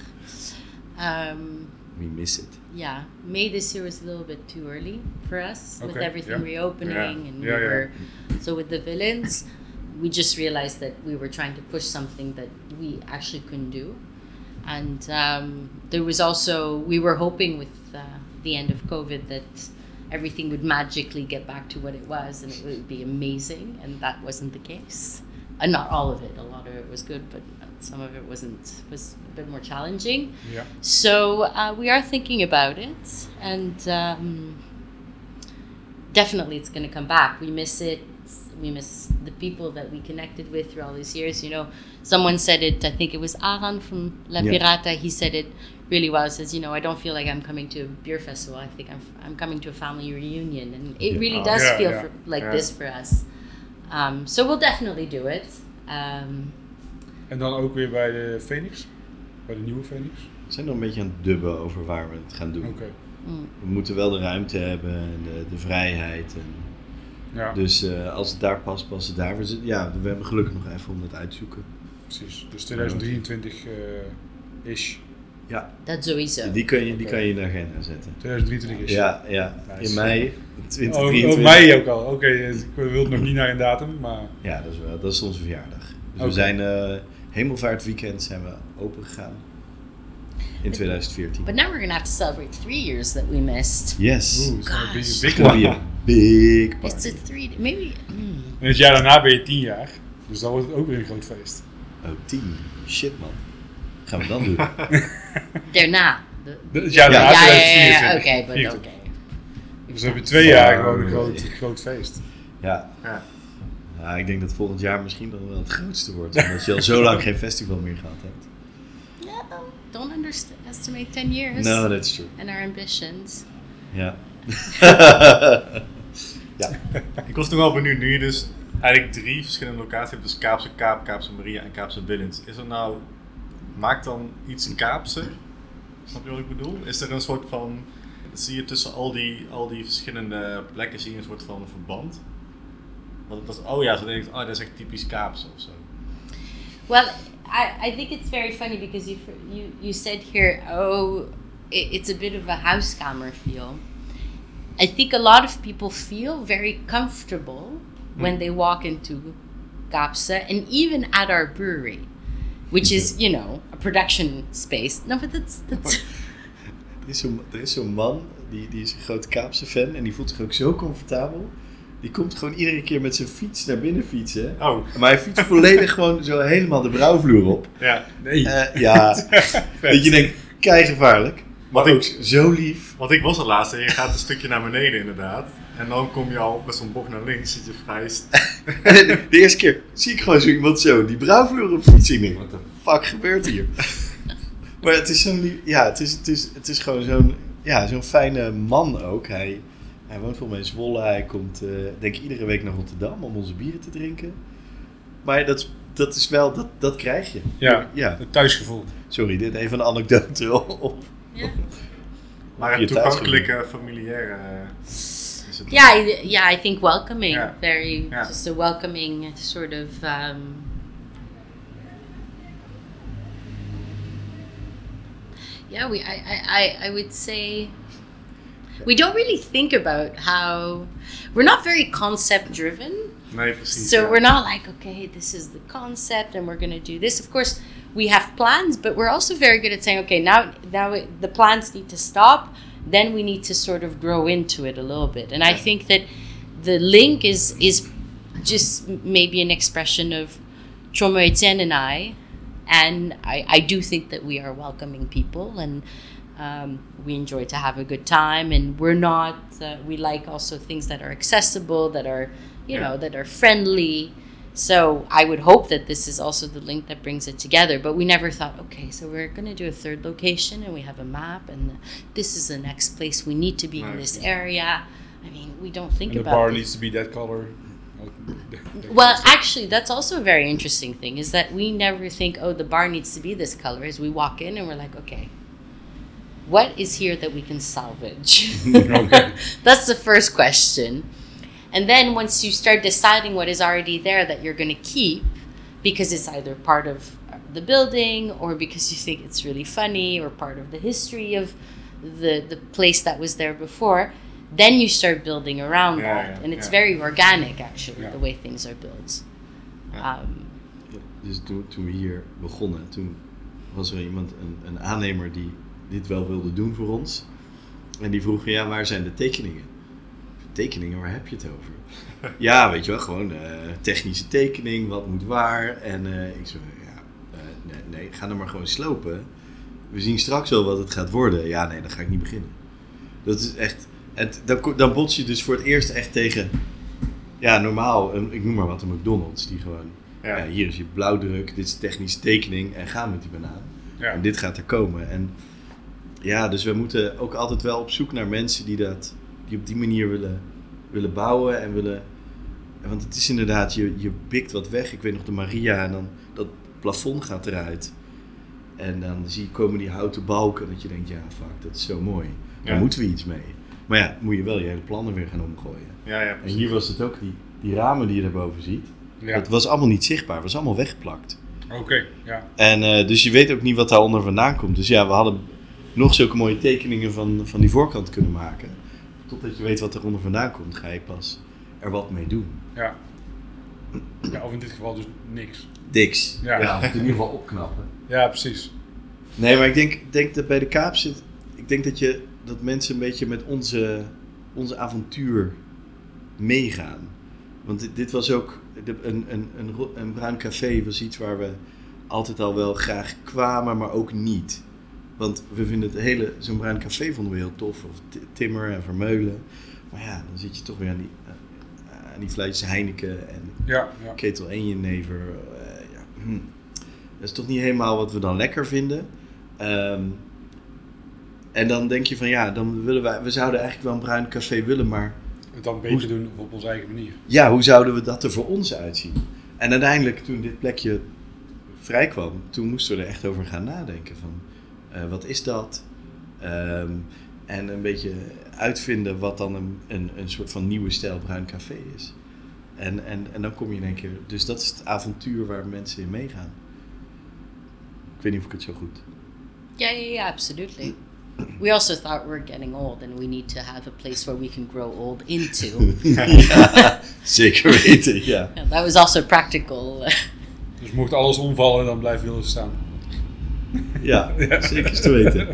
Um, We miss it. yeah, May this year was a little bit too early for us with everything yeah. reopening Yeah. and Yeah, we yeah. were so with the villains, we just realized that we were trying to push something that we actually couldn't do, and um, there was also we were hoping with uh, the end of COVID that everything would magically get back to what it was and it would be amazing, and that wasn't the case. And not all of it. A lot of it was good, but some of it wasn't. Was a bit more challenging. Ja. So uh, we are thinking about it, and um, definitely it's going to come back. We miss it. We miss the people that we connected with through all these years. You know, someone said it. I think it was Aran from La Yeah. Pirata. He said it really well. He says, you know, I don't feel like I'm coming to a beer festival. I think I'm, I'm coming to a family reunion, and it Yeah. really Oh, does yeah, feel yeah. For, like Yeah. this for us. Um, so we'll definitely do it. Um, En dan ook weer bij de Phoenix? Bij de nieuwe Phoenix? We zijn nog een beetje aan het dubben over waar we het gaan doen. Oké. mm. We moeten wel de ruimte hebben en de, de vrijheid. En, Ja, Dus eh, als het daar past, past het daar. We, ja, we hebben gelukkig nog even om dat uit te zoeken. precies. Dus 2023 eh, is. Ja, Dat sowieso. die kan je, die kan je in de agenda zetten. 2023 is Ja, ja. Nice. In mei Oh, 2023. oh, mei ook al. Oké, ik wil nog niet naar een datum, maar... Ja, dat is, wel, dat is onze verjaardag. Dus we zijn eh hemelvaartweekend zijn we open gegaan. In 2014. But now we're gonna have to celebrate three years that we missed. Yes. Oeh, it's gonna be a Gosh. big It's gonna be a big It's party. a three, maybe. hmm. En het jaar daarna ben je tien jaar. Dus dan wordt het ook weer een groot feest. Oh, 10. Shit man. Gaan we dan doen? Daarna. De- De- Het jaar Ja. daarna ja, ja, ja, 2024. oké, but 24. oké. Dus dan heb je twee jaar gewoon een groot, groot feest. ja. Ja. Ik denk dat volgend jaar misschien nog wel het grootste wordt. Omdat je al zo lang geen festival meer gehad hebt. No, don't underestimate 10 years No, that's true. and our ambitions. Ja. ja. Ik was nog wel benieuwd, nu je dus eigenlijk drie verschillende locaties hebt, dus Kaapse Kaap, Kaapse Maria en Kaapse Willens. Is er nou, maakt dan iets een Kaapse? Snap je wat ik bedoel? Is er een soort van, zie je tussen al die, al die verschillende plekken, zie je een soort van verband? Want dat oh ja, zo denk ik, oh dat is echt typisch Kaapse of zo. Well, I, I think it's very funny because you you you said here, oh, it, it's a bit of a housekamer feel. I think a lot of people feel very comfortable when they walk into Kapse and even at our brewery, which is you know a production space. No, but that's that's Er is zo'n er is zo'n man, die, die is een grote Kaapse fan en die voelt zich ook zo comfortabel. Die komt gewoon iedere keer met zijn fiets naar binnen fietsen. Oh, Maar hij fietst volledig gewoon zo helemaal de brouwvloer op. ja. Nee. Eh, ja, dat je denkt, kei gevaarlijk. Maar zo lief. Want ik was er laatst en je gaat een stukje naar beneden inderdaad. En dan kom je al met zo'n bocht naar links, zit je vrij st- En de, eerste keer zie ik gewoon zo iemand zo die brouwvloer op. Ik denk, wat de fuck gebeurt hier? maar het is zo'n lief, ja, het is, het is, het is gewoon zo'n, ja, zo'n fijne man ook. Hij, hij woont volgens mij in Zwolle. Hij komt, eh, denk ik, iedere week naar Rotterdam om onze bieren te drinken. Maar dat, dat is wel, dat, dat krijg je. Ja, ja. het thuisgevoel. Sorry, dit even een anekdote op. yeah. Maar een toegankelijke, familiaire eh, het. Yeah, I, yeah, I think welcoming, Yeah. very Yeah. just a welcoming sort of. Um, yeah, we. I, I, I, would say we don't really think about how we're not very concept driven. So we're not like, okay, this is the concept, and we're going to do this. Of course, we have plans, but we're also very good at saying, okay, now now it, the plans need to stop. Then we need to sort of grow into it a little bit. And I think that the link is is just maybe an expression of Chomo Etienne and I, and I, I do think that we are welcoming people and. Um, we enjoy to have a good time, and we're not. Uh, we like also things that are accessible, that are you Yeah. know that are friendly so i would hope that this is also the link that brings it together but we never thought okay so we're going to do a third location and we have a map and this is the next place we need to be in this area i mean we don't think And the about bar this. needs to be that color. well actually that's also a very interesting thing is that we never think oh the bar needs to be this color as we walk in and we're like okay what is here that we can salvage that's the first question and then once you start deciding what is already there that you're going to keep because it's either part of the building or because you think it's really funny or part of the history of the the place that was there before then you start building around Yeah, that yeah, and it's yeah. very organic actually Yeah. the way things are built Yeah. um, Dus toen, toen we hier begonnen, toen was er iemand, een, een aannemer die dit wel wilde doen voor ons. En die vroeg, ja, waar zijn de tekeningen? Tekeningen, waar heb je het over? ja, weet je wel, gewoon eh, technische tekening, wat moet waar. En eh, ik zo, ja, eh, nee, nee, ga dan maar gewoon slopen. We zien straks wel wat het gaat worden. Ja, nee, dan ga ik niet beginnen. Dat is echt, het, dan, dan bots je dus voor het eerst echt tegen, ja, normaal, een, ik noem maar wat, een McDonald's, die gewoon Ja. ja, hier is je blauwdruk, dit is technische tekening en ga met die banaan. Ja. En dit gaat er komen. En ja, dus we moeten ook altijd wel op zoek naar mensen die dat, die op die manier willen, willen bouwen en willen. Want het is inderdaad, je, je bikt wat weg. Ik weet nog de Maria en dan dat plafond gaat eruit. En dan zie je komen die houten balken dat je denkt, ja fuck, dat is zo mooi. Daar Ja. moeten we iets mee. Maar ja, moet je wel je hele plannen weer gaan omgooien. Ja, ja, En hier was het ook, die, die ramen die je daarboven ziet. Ja. Het was allemaal niet zichtbaar, het was allemaal weggeplakt. Oké, ja. En eh, dus je weet ook niet wat daaronder vandaan komt. Dus ja, we hadden nog zulke mooie tekeningen van, van die voorkant kunnen maken. Totdat je weet wat eronder vandaan komt, ga je pas er wat mee doen. Ja. ja. Of in dit geval dus niks. Diks. Ja. of in ieder geval opknappen. Ja, precies. Nee, maar ik denk, denk dat bij de Kaap zit. Ik denk dat, je, dat mensen een beetje met onze, onze avontuur meegaan. Want dit, dit was ook. de- Een, een, een, een bruin café was iets waar we altijd al wel graag kwamen, maar ook niet. Want we vinden het hele. Zo'n bruin café vonden we heel tof. Of Ti- Timmer en Vermeulen. Maar ja, dan zit je toch weer aan die, eh, aan die flesjes Heineken en Ja, ja. ketel en jenever. eh ja. hm. Dat is toch niet helemaal wat we dan lekker vinden. Ehm, en dan denk je van ja, dan willen wij, we zouden eigenlijk wel een bruin café willen, maar Het dan beter doen op onze eigen manier. ja, hoe zouden we dat er voor ons uitzien? En uiteindelijk, toen dit plekje vrij kwam, toen moesten we er echt over gaan nadenken. Van, eh, wat is dat? Ehm, en een beetje uitvinden wat dan een, een, een soort van nieuwe stijl bruin café is. En, en, en dan kom je in één keer... Dus dat is het avontuur waar mensen in meegaan. Ik weet niet of ik het zo goed... Yeah, yeah, yeah, absolutely. We also thought we were getting old and we need to have a place where we can grow old into. ja, zeker weten, ja. Yeah, that was also practical. Dus mocht alles omvallen, dan blijft Willis staan. Ja, zeker te weten.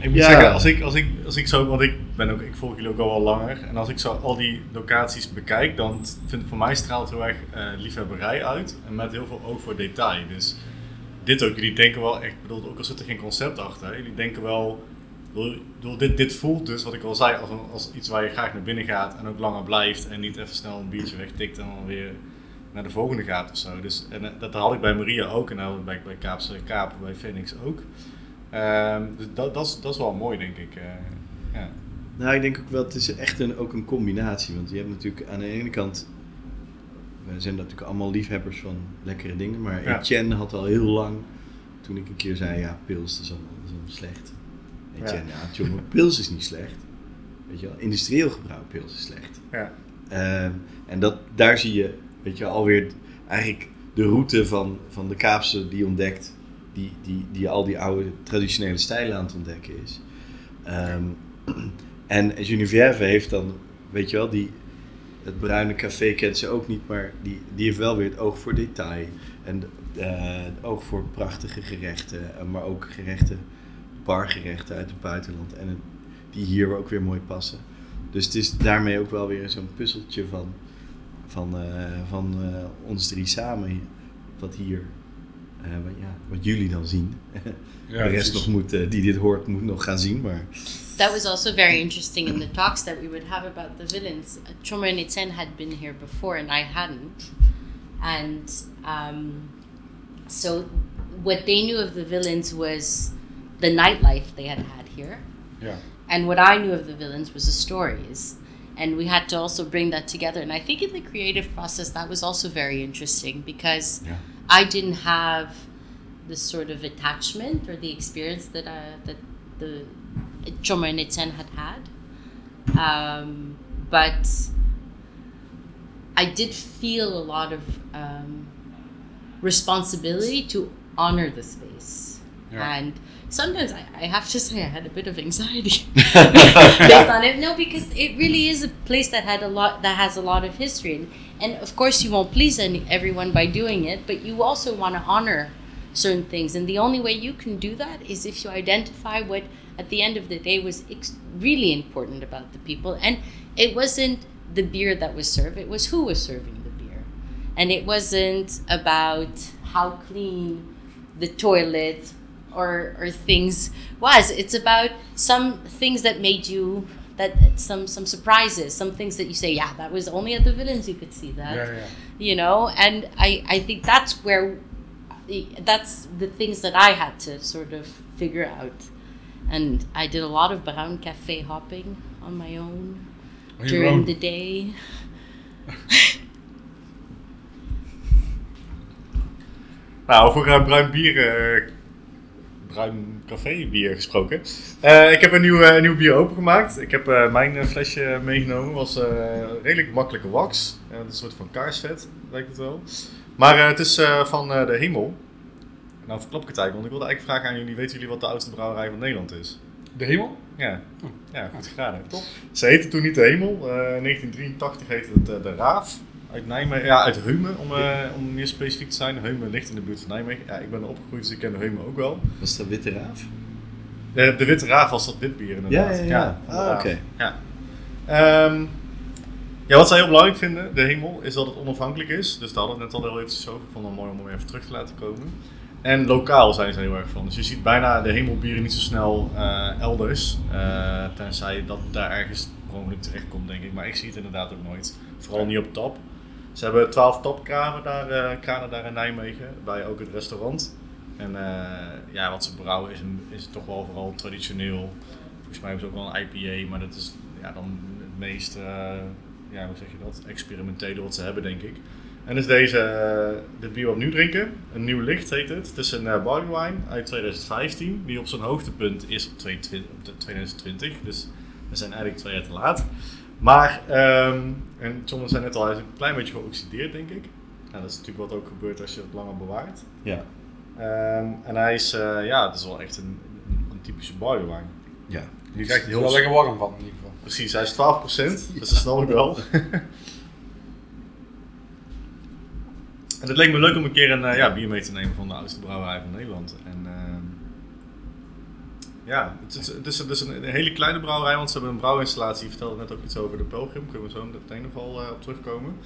Ik moet Ja. zeggen, als ik, als, ik, als ik zo, want ik, ben ook, ik volg jullie ook al wel langer. En als ik zo al die locaties bekijk, dan vind ik voor mij straalt heel erg eh, liefhebberij uit. En met heel veel oog voor detail. Dus dit ook, jullie denken wel echt, bedoel, ook al zit er geen concept achter. Jullie denken wel, bedoel, dit, dit voelt dus, wat ik al zei, als, een, als iets waar je graag naar binnen gaat en ook langer blijft. En niet even snel een biertje wegtikt en dan weer naar de volgende gaat of zo. Dus, en eh, dat had ik bij Maria ook en nou bij, bij Kaapse Kaap, bij Phoenix ook. Ehm, dus dat, dat, is, dat is wel mooi, denk ik. eh, ja. Nou, ik denk ook wel, het is echt een, ook een combinatie. Want je hebt natuurlijk aan de ene kant, we zijn natuurlijk allemaal liefhebbers van lekkere dingen. Maar Ja. Etienne had al heel lang, toen ik een keer zei, ja, pils is allemaal, dat is allemaal slecht. Etienne, ja, jongen, pils is niet slecht. Weet je wel, industrieel gebruik pils is slecht. Ja. Ehm, en dat, daar zie je, weet je, alweer eigenlijk de route van, van de Kaapse die ontdekt, die, die, die al die oude traditionele stijlen aan het ontdekken is. Ehm, en Geneviève heeft dan, weet je wel, die, het bruine café kent ze ook niet, maar die, die heeft wel weer het oog voor detail. En eh, het oog voor prachtige gerechten, eh, maar ook gerechten, bargerechten uit het buitenland. En die hier ook weer mooi passen. Dus het is daarmee ook wel weer zo'n puzzeltje van, van, eh, van eh, ons drie samen. Wat hier, eh, wat, ja, wat jullie dan zien. Ja, de rest nog moet, eh, die dit hoort, moet nog gaan zien. Maar that was also very interesting in the talks that we would have about the villains. Uh, Choma and Etienne had been here before, and I hadn't. And um, so, what they knew of the villains was the nightlife they had had here. Ja. And what I knew of the villains was the stories. And we had to also bring that together. And I think in the creative process, that was also very interesting because Yeah. I didn't have the sort of attachment or the experience that uh, that the Choma and Etienne had had. Um, but I did feel a lot of um, responsibility to honor the space. Yeah. And sometimes I, I have to say I had a bit of anxiety. Based on it. No, because it really is a place that had a lot that has a lot of history, and, and of course you won't please any, everyone by doing it, but you also want to honor certain things, and the only way you can do that is if you identify what at the end of the day was ex- really important about the people, and it wasn't the beer that was served; it was who was serving the beer, and it wasn't about how clean the toilet or or things was. It's about some things that made you that some some surprises, some things that you say, yeah, that was only at the villains you could see that, Ja, ja. you know. And I I think that's where that's the things that I had to sort of figure out. And I did a lot of Brown Cafe hopping on my own On during own. the day. Nou, over bruin bier, eh, bruin café bier gesproken. Eh, ik heb een nieuw, eh, nieuw bier opengemaakt. Ik heb eh, mijn flesje meegenomen. was redelijk makkelijke wax. Een soort van kaarsvet, lijkt het wel. Maar het is van de hemel. nou verklap ik het eigenlijk, want ik wilde eigenlijk vragen aan jullie, weten jullie wat de oudste brouwerij van Nederland is? De hemel? Ja, Oh. ja goed geraden. Top. Ze heette toen niet de Hemel. Eh, in 1983 heette het de Raaf. Uit Nijmegen, ja, uit Heumen om, eh, om meer specifiek te zijn. Heumen ligt in de buurt van Nijmegen. Ja, ik ben er opgegroeid, dus ik ken Heumen ook wel. Was dat Witte Raaf? De, de Witte Raaf was dat witbier inderdaad. Ja, ja, ja. Ah, oké. Ja. Ehm, ja, wat zij heel belangrijk vinden, de hemel, is dat het onafhankelijk is. Dus daar hadden we net al heel eventjes over. Ik vond het mooi om hem even terug te laten komen. En lokaal zijn ze er heel erg van. Dus je ziet bijna de hemelbieren niet zo snel eh, elders. eh, tenzij dat daar ergens per ongeluk terecht komt, denk ik. Maar ik zie het inderdaad ook nooit. Vooral niet op tap. Ze hebben twaalf tapkranen daar, eh, kranen daar in Nijmegen. Bij ook het restaurant. En eh, ja, wat ze brouwen is, is toch wel vooral traditioneel. Volgens mij hebben ze ook wel een IPA, maar dat is ja, dan het meest, eh, ja, hoe zeg je dat, experimentele wat ze hebben, denk ik. En is deze, dit bier wat we nu drinken, een nieuw licht heet het. Het is een uh, wine uit 2015, die op zijn hoogtepunt is op, 22 op de 2020. Dus we zijn eigenlijk twee jaar te laat. Maar, ehm, en John zei net al, hij is een klein beetje geoxideerd, denk ik. Nou, dat is natuurlijk wat ook gebeurt als je het langer bewaart. Ja. Ehm, en hij is, eh, ja, het is wel echt een, een, een typische barley wine. Ja. Je krijgt er wel lekker warm van in ieder geval. Precies, hij is 12%, dus dat snap ik wel. en het leek me leuk om een keer een eh, ja, bier mee te nemen van de oudste brouwerij van Nederland. En, ehm, ja, het is, het, is, het is een, een hele kleine brouwerij, want ze hebben een brouwinstallatie. Je vertelde net ook iets over de Pelgrim, kunnen we zo meteen nog wel eh, op terugkomen.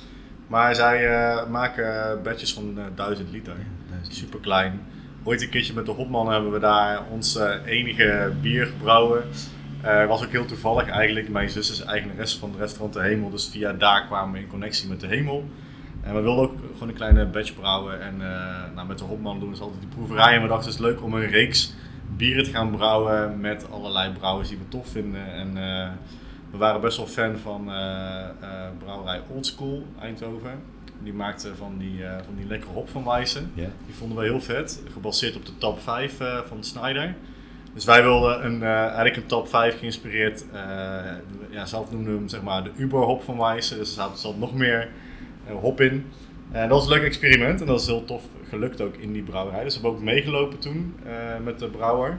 Maar zij eh, maken batches van eh 1000 liter. Super klein. Ooit een keertje met de Hopman hebben we daar ons eh, enige bier gebrouwen. Eh was ook heel toevallig eigenlijk. Mijn zus is eigenares van het restaurant De Hemel. Dus via daar kwamen we in connectie met De Hemel. En we wilden ook gewoon een kleine batch brouwen. En eh, nou, met de Hopman doen we dus altijd die proeverij. En we dachten het is leuk om een reeks bieren te gaan brouwen met allerlei brouwers die we tof vinden. En eh, we waren best wel fan van eh, eh, brouwerij Oldschool Eindhoven. Die maakte van die, van die lekkere hop van Weissen. Ja. Die vonden we heel vet, gebaseerd op de top 5 eh, van Snyder. Dus wij wilden een, eigenlijk een top 5 geïnspireerd, ja, zelf noemden we hem zeg maar de Uber hop van Weissen. Dus er zat, zat nog meer hop in. En dat was een leuk experiment en dat is heel tof gelukt ook in die brouwerij. Dus we hebben ook meegelopen toen eh, met de brouwer.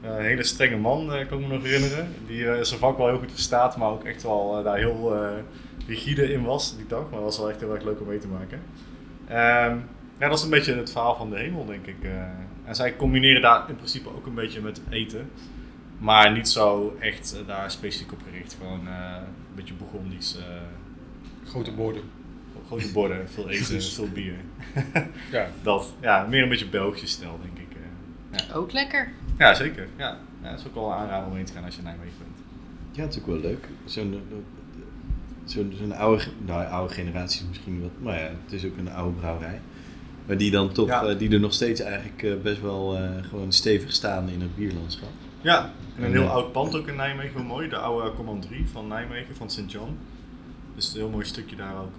Eh, een hele strenge man, eh, kan ik me nog herinneren. Die eh, zijn vak wel heel goed verstaat, maar ook echt wel eh, daar heel eh, rigide in was die dag. Maar dat was wel echt heel erg leuk om mee te maken. Ehm, ja, dat is een beetje het verhaal van de hemel, denk ik. eh. en zij combineren daar in principe ook een beetje met eten. Maar niet zo echt eh, daar specifiek op gericht. Gewoon eh, een beetje Bourgondisch. eh Grote borden. Grote borden, veel eten, veel bier. Ja. Dat, ja, meer een beetje Belgisch stijl, denk ik. eh. Ook lekker. Ja, zeker. Ja. ja, het is ook wel een aanrader om heen te gaan als je in Nijmegen bent. Ja, het is ook wel leuk. Zo'n eh, zo'n zo'n oude, nou, oude generatie is misschien wat, maar ja, het is ook een oude brouwerij. Maar die dan toch, Ja. eh, die er nog steeds eigenlijk eh, best wel eh, gewoon stevig staan in het bierlandschap. Ja, en een En, heel eh, oud pand ook in Nijmegen, heel mooi. De oude Command 3 van Nijmegen, van St. John. Dus een heel mooi stukje daar ook.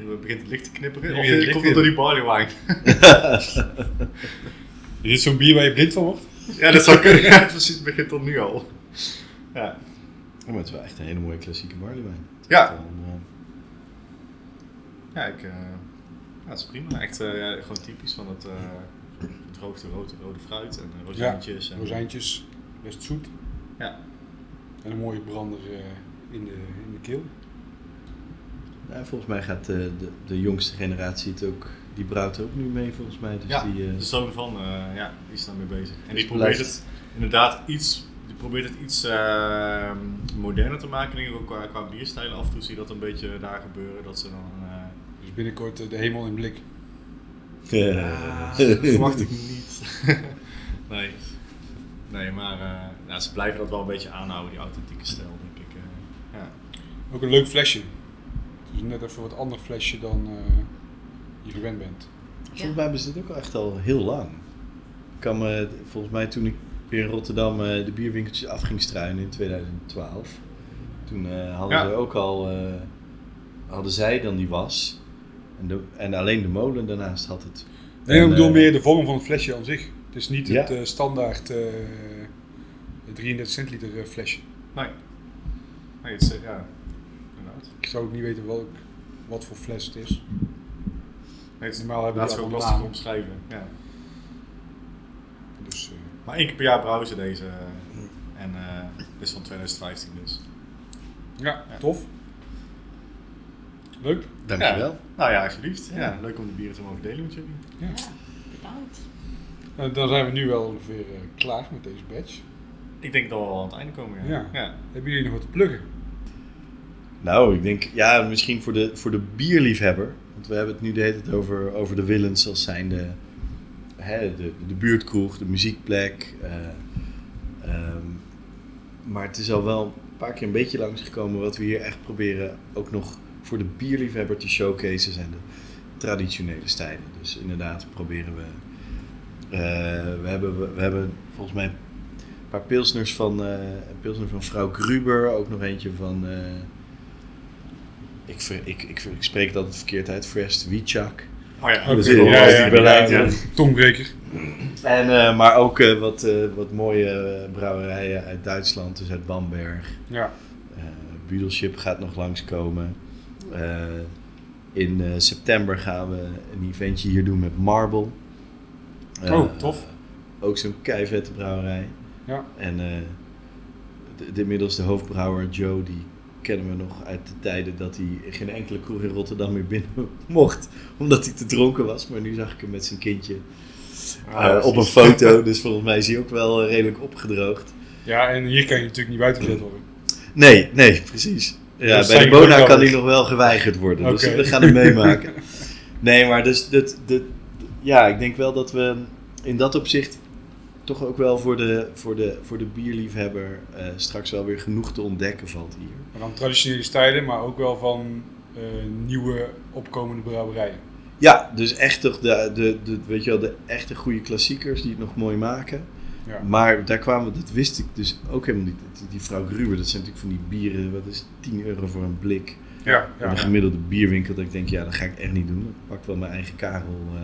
Eh. hier begint het licht te knipperen. Of het komt het door die barley wine? Is dit zo'n bier waar je blind van wordt? ja, dat zou kunnen. Ja, precies. Het begint tot nu al. Ja. Ja, maar het is wel echt een hele mooie klassieke barleywijn. Ja. Dan, eh, Ja, ik, eh, ja, dat is prima. Echt eh, ja, gewoon typisch van het uh, droogte rode, rode fruit en eh, rozijntjes. en, Rozijntjes, best zoet. Ja. En een mooie brander eh, in, de, in de keel. Nou, volgens mij gaat eh, de, de jongste generatie het ook, die brouwt er ook nu mee volgens mij. Dus Ja, die, eh, de zoon van, eh, ja, die is daarmee bezig. En Dus die probeert blijft- het inderdaad iets, die probeert het iets eh, moderner te maken. Denk ik ook qua, qua bierstijlen. Af en toe zie je dat een beetje daar gebeuren. Dat ze dan... eh, Dus binnenkort de hemel in blik. Ah, verwacht ik niet. nee. Nee, maar eh, nou, ze blijven dat wel een beetje aanhouden, die authentieke stijl, denk ik. eh. ja. Ook een leuk flesje. Is net even wat ander flesje dan eh, je gewend bent. Volgens mij hebben ze dit ook al echt al heel lang. Ik kan me, volgens mij toen ik weer in Rotterdam eh, de bierwinkeltjes af ging struinen in 2012. Toen eh, hadden Ja. ze ook al, eh, hadden zij dan die was. En, de, en alleen de molen daarnaast had het. Nee, ik bedoel meer de vorm van het flesje aan zich. Het is niet Ja. het eh, standaard eh, 33 centiliter flesje. Nee. Nee, het is, ja. Ik zou ook niet weten welk, wat voor fles het is. Nee, het is Normaal hebben is ook lastig omschrijven. Ja. Dus, eh, Maar één keer per jaar brouwen ze deze. eh, En eh dit is van 2015 dus. ja, tof. Leuk. Dankjewel. Ja. Nou ja, alsjeblieft. Ja. leuk om de bieren te mogen delen met jullie. Ja, bedankt. Dan zijn we nu wel ongeveer eh, klaar met deze badge. Ik denk dat we al aan het einde komen. Ja. Ja. Hebben jullie nog wat te pluggen? Nou, ik denk, ja, misschien voor de, voor de bierliefhebber. Want we hebben het nu de hele tijd over, over de Willens als zijn de, hè, de, de buurtkroeg, de muziekplek. eh, ehm, maar het is al wel een paar keer een beetje langsgekomen wat we hier echt proberen ook nog voor de bierliefhebber te showcasen zijn de traditionele stijlen. Dus inderdaad proberen we. eh, we, hebben, we hebben volgens mij een paar pilsners van, een pilsner van vrouw Gruber, ook nog eentje van. Ik, ver- ik, ik, ik spreek het altijd verkeerd uit. Fresh Wichak. Oh ja, Oké, dat is ja, wel- ja, die ja, Berlijn, ja. ja. Tongbreker. En, eh, maar ook eh, wat, eh, wat mooie brouwerijen uit Duitsland, dus uit Bamberg. Ja. Eh Budelship gaat nog langskomen. Eh in eh, september gaan we een eventje hier doen met Marble. Eh, Oh, tof. Ook zo'n keivette brouwerij. Ja. En eh, de, de, inmiddels de hoofdbrouwer Joe, die kennen we nog uit de tijden dat hij geen enkele kroeg in Rotterdam meer binnen mocht. Omdat hij te dronken was. Maar nu zag ik hem met zijn kindje Ah, eh, op een foto. Dus volgens mij is hij ook wel eh, redelijk opgedroogd. ja, en hier kan je natuurlijk niet buiten gezet worden. Nee, nee, precies. Ja, Dus bij de Bona kan hij nog wel geweigerd worden. Oké. Dus we gaan hem meemaken. Nee, maar dus dat, dat, ja, ik denk wel dat we in dat opzicht toch ook wel voor de, voor de, voor de bierliefhebber eh, straks wel weer genoeg te ontdekken valt hier. Maar dan traditionele stijlen, maar ook wel van eh, nieuwe opkomende brouwerijen. Ja, dus echt toch de, de, de, weet je wel, de echte goede klassiekers die het nog mooi maken. Ja. Maar daar kwamen, dat wist ik dus ook helemaal niet. Die, die vrouw Gruber, dat zijn natuurlijk van die bieren, wat is het, 10 euro voor een blik. Ja, ja, een gemiddelde bierwinkel, dat ik denk, ja, dat ga ik echt niet doen. Ik pak wel mijn eigen karel. eh.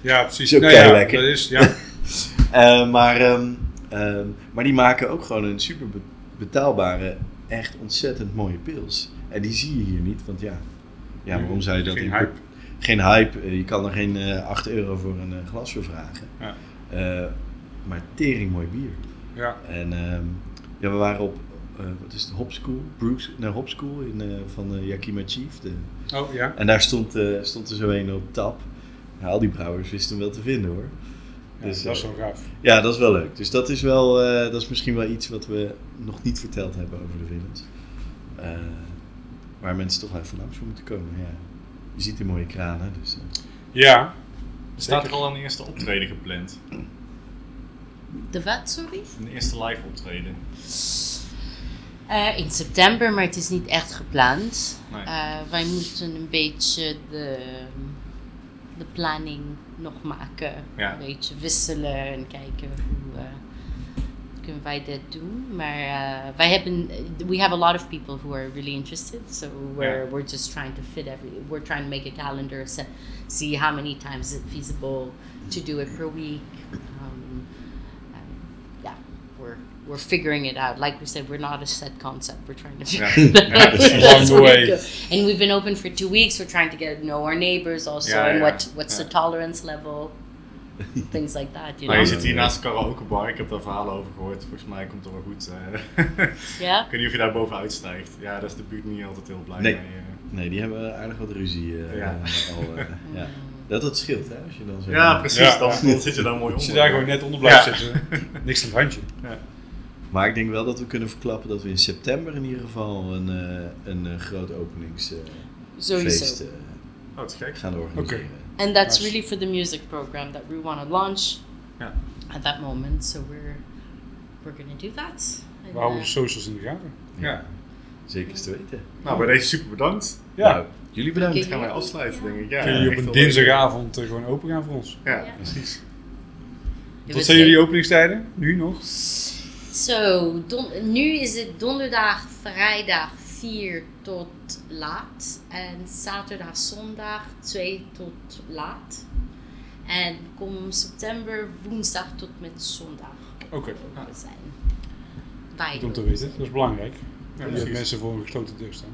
ja precies. Nou ja, keilekker. dat is, ja. Eh, maar, ehm, ehm, maar die maken ook gewoon een super be- betaalbare, echt ontzettend mooie pils. En die zie je hier niet, want ja, ja waarom zou je dat Geen in- hype. Geen hype, eh, je kan er geen eh 8 euro voor een eh, glas voor vragen. Ja. Eh, maar tering mooi bier. Ja. En ehm, ja, we waren op, eh, wat is het, Hop School? Bruce, naar Hop School in, eh, van eh, Yakima Chief. De, Oh ja. en daar stond, eh, stond er zo een op tap. Ja, al die brouwers wisten hem wel te vinden hoor. Ja, Dus, dat is eh, wel gaaf. Ja, dat is wel leuk. Dus dat is wel, eh, dat is misschien wel iets wat we nog niet verteld hebben over de Villains. Eh, waar mensen toch even langs voor moeten komen. Ja. Je ziet die mooie kranen. Dus, eh. Ja. Er staat er al een eerste optreden gepland. De wat, sorry? Een eerste live optreden. Eh, in september, maar het is niet echt gepland. Nee. Eh, wij moeten een beetje de, de planning nog maken. Ja. Een beetje wisselen en kijken hoe eh, kunnen wij dit doen. Maar eh, wij hebben, we have a lot of people who are really interested. So we're, we're just trying to fit every, we're trying to make a calendar, se- see how many times it's feasible to do it per week. Um, we're figuring it out. Like we said, we're not a set concept. We're trying to Ja. figure it Ja, out. way. And we've been open for two weeks. We're trying to get to know our neighbors also, Ja, and ja, what what's ja. the tolerance level, things like that. You Maar know. je zit hier naast een karaokebar. Ik heb daar verhalen over gehoord. Volgens mij komt het wel goed. eh. Ja. ik weet niet of je daar bovenuit stijgt. Ja, daar is de buurt niet altijd heel blij Nee. mee. eh. Nee, die hebben aardig wat ruzie eh, Ja. al. eh, ja. Dat dat scheelt, hè? Als je dan zo Ja, precies. Ja. Dan, dan zit je daar mooi onder. Als je daar gewoon net onder blijft Ja. zitten, niks aan het handje. Maar ik denk wel dat we kunnen verklappen dat we in september in ieder geval een, eh, een eh, groot openingsfeest Sowieso. eh, Oh, het is gek. gaan organiseren. And that's Nice. really for the music program that we want to launch Ja. at that moment. So we're we're gonna do that. And, We houden uh, de socials in de gaten. Ja. Zeker te weten. Nou, bij deze super bedankt. Ja. Nou, jullie bedankt. Oké. Gaan wij afsluiten, denk ik. Ja, Kunnen jullie op een leuk. dinsdagavond gewoon open gaan voor ons? Ja, Ja. precies. Wat zijn jullie openingstijden? Nu nog? Zo, don- nu is het donderdag, vrijdag 4 tot laat. En zaterdag, zondag 2 tot laat. En kom september woensdag tot met zondag Oké, we zijn. Wij. goed om te weten. Dat is belangrijk. Ja, Ja, dat precies. mensen voor een gesloten deur staan.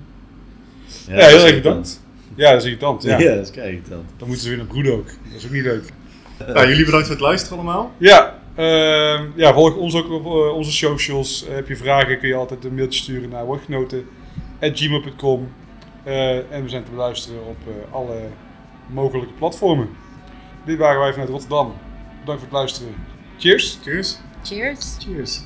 Ja, Ja, heel erg bedankt. Ja, dat is irritant. Ja. Ja, dat is kijk dan. Dan moeten ze weer naar broeden ook. Dat is ook niet leuk. Nou, jullie bedankt voor het luisteren allemaal. Ja, ehm, ja volg ons ook op eh, onze socials. Eh, heb je vragen kun je altijd een mailtje sturen naar woordgenoten.gmail.com Eh En we zijn te beluisteren op eh, alle mogelijke platformen. Dit waren wij vanuit Rotterdam. Bedankt voor het luisteren. Cheers! Cheers. Cheers. Cheers.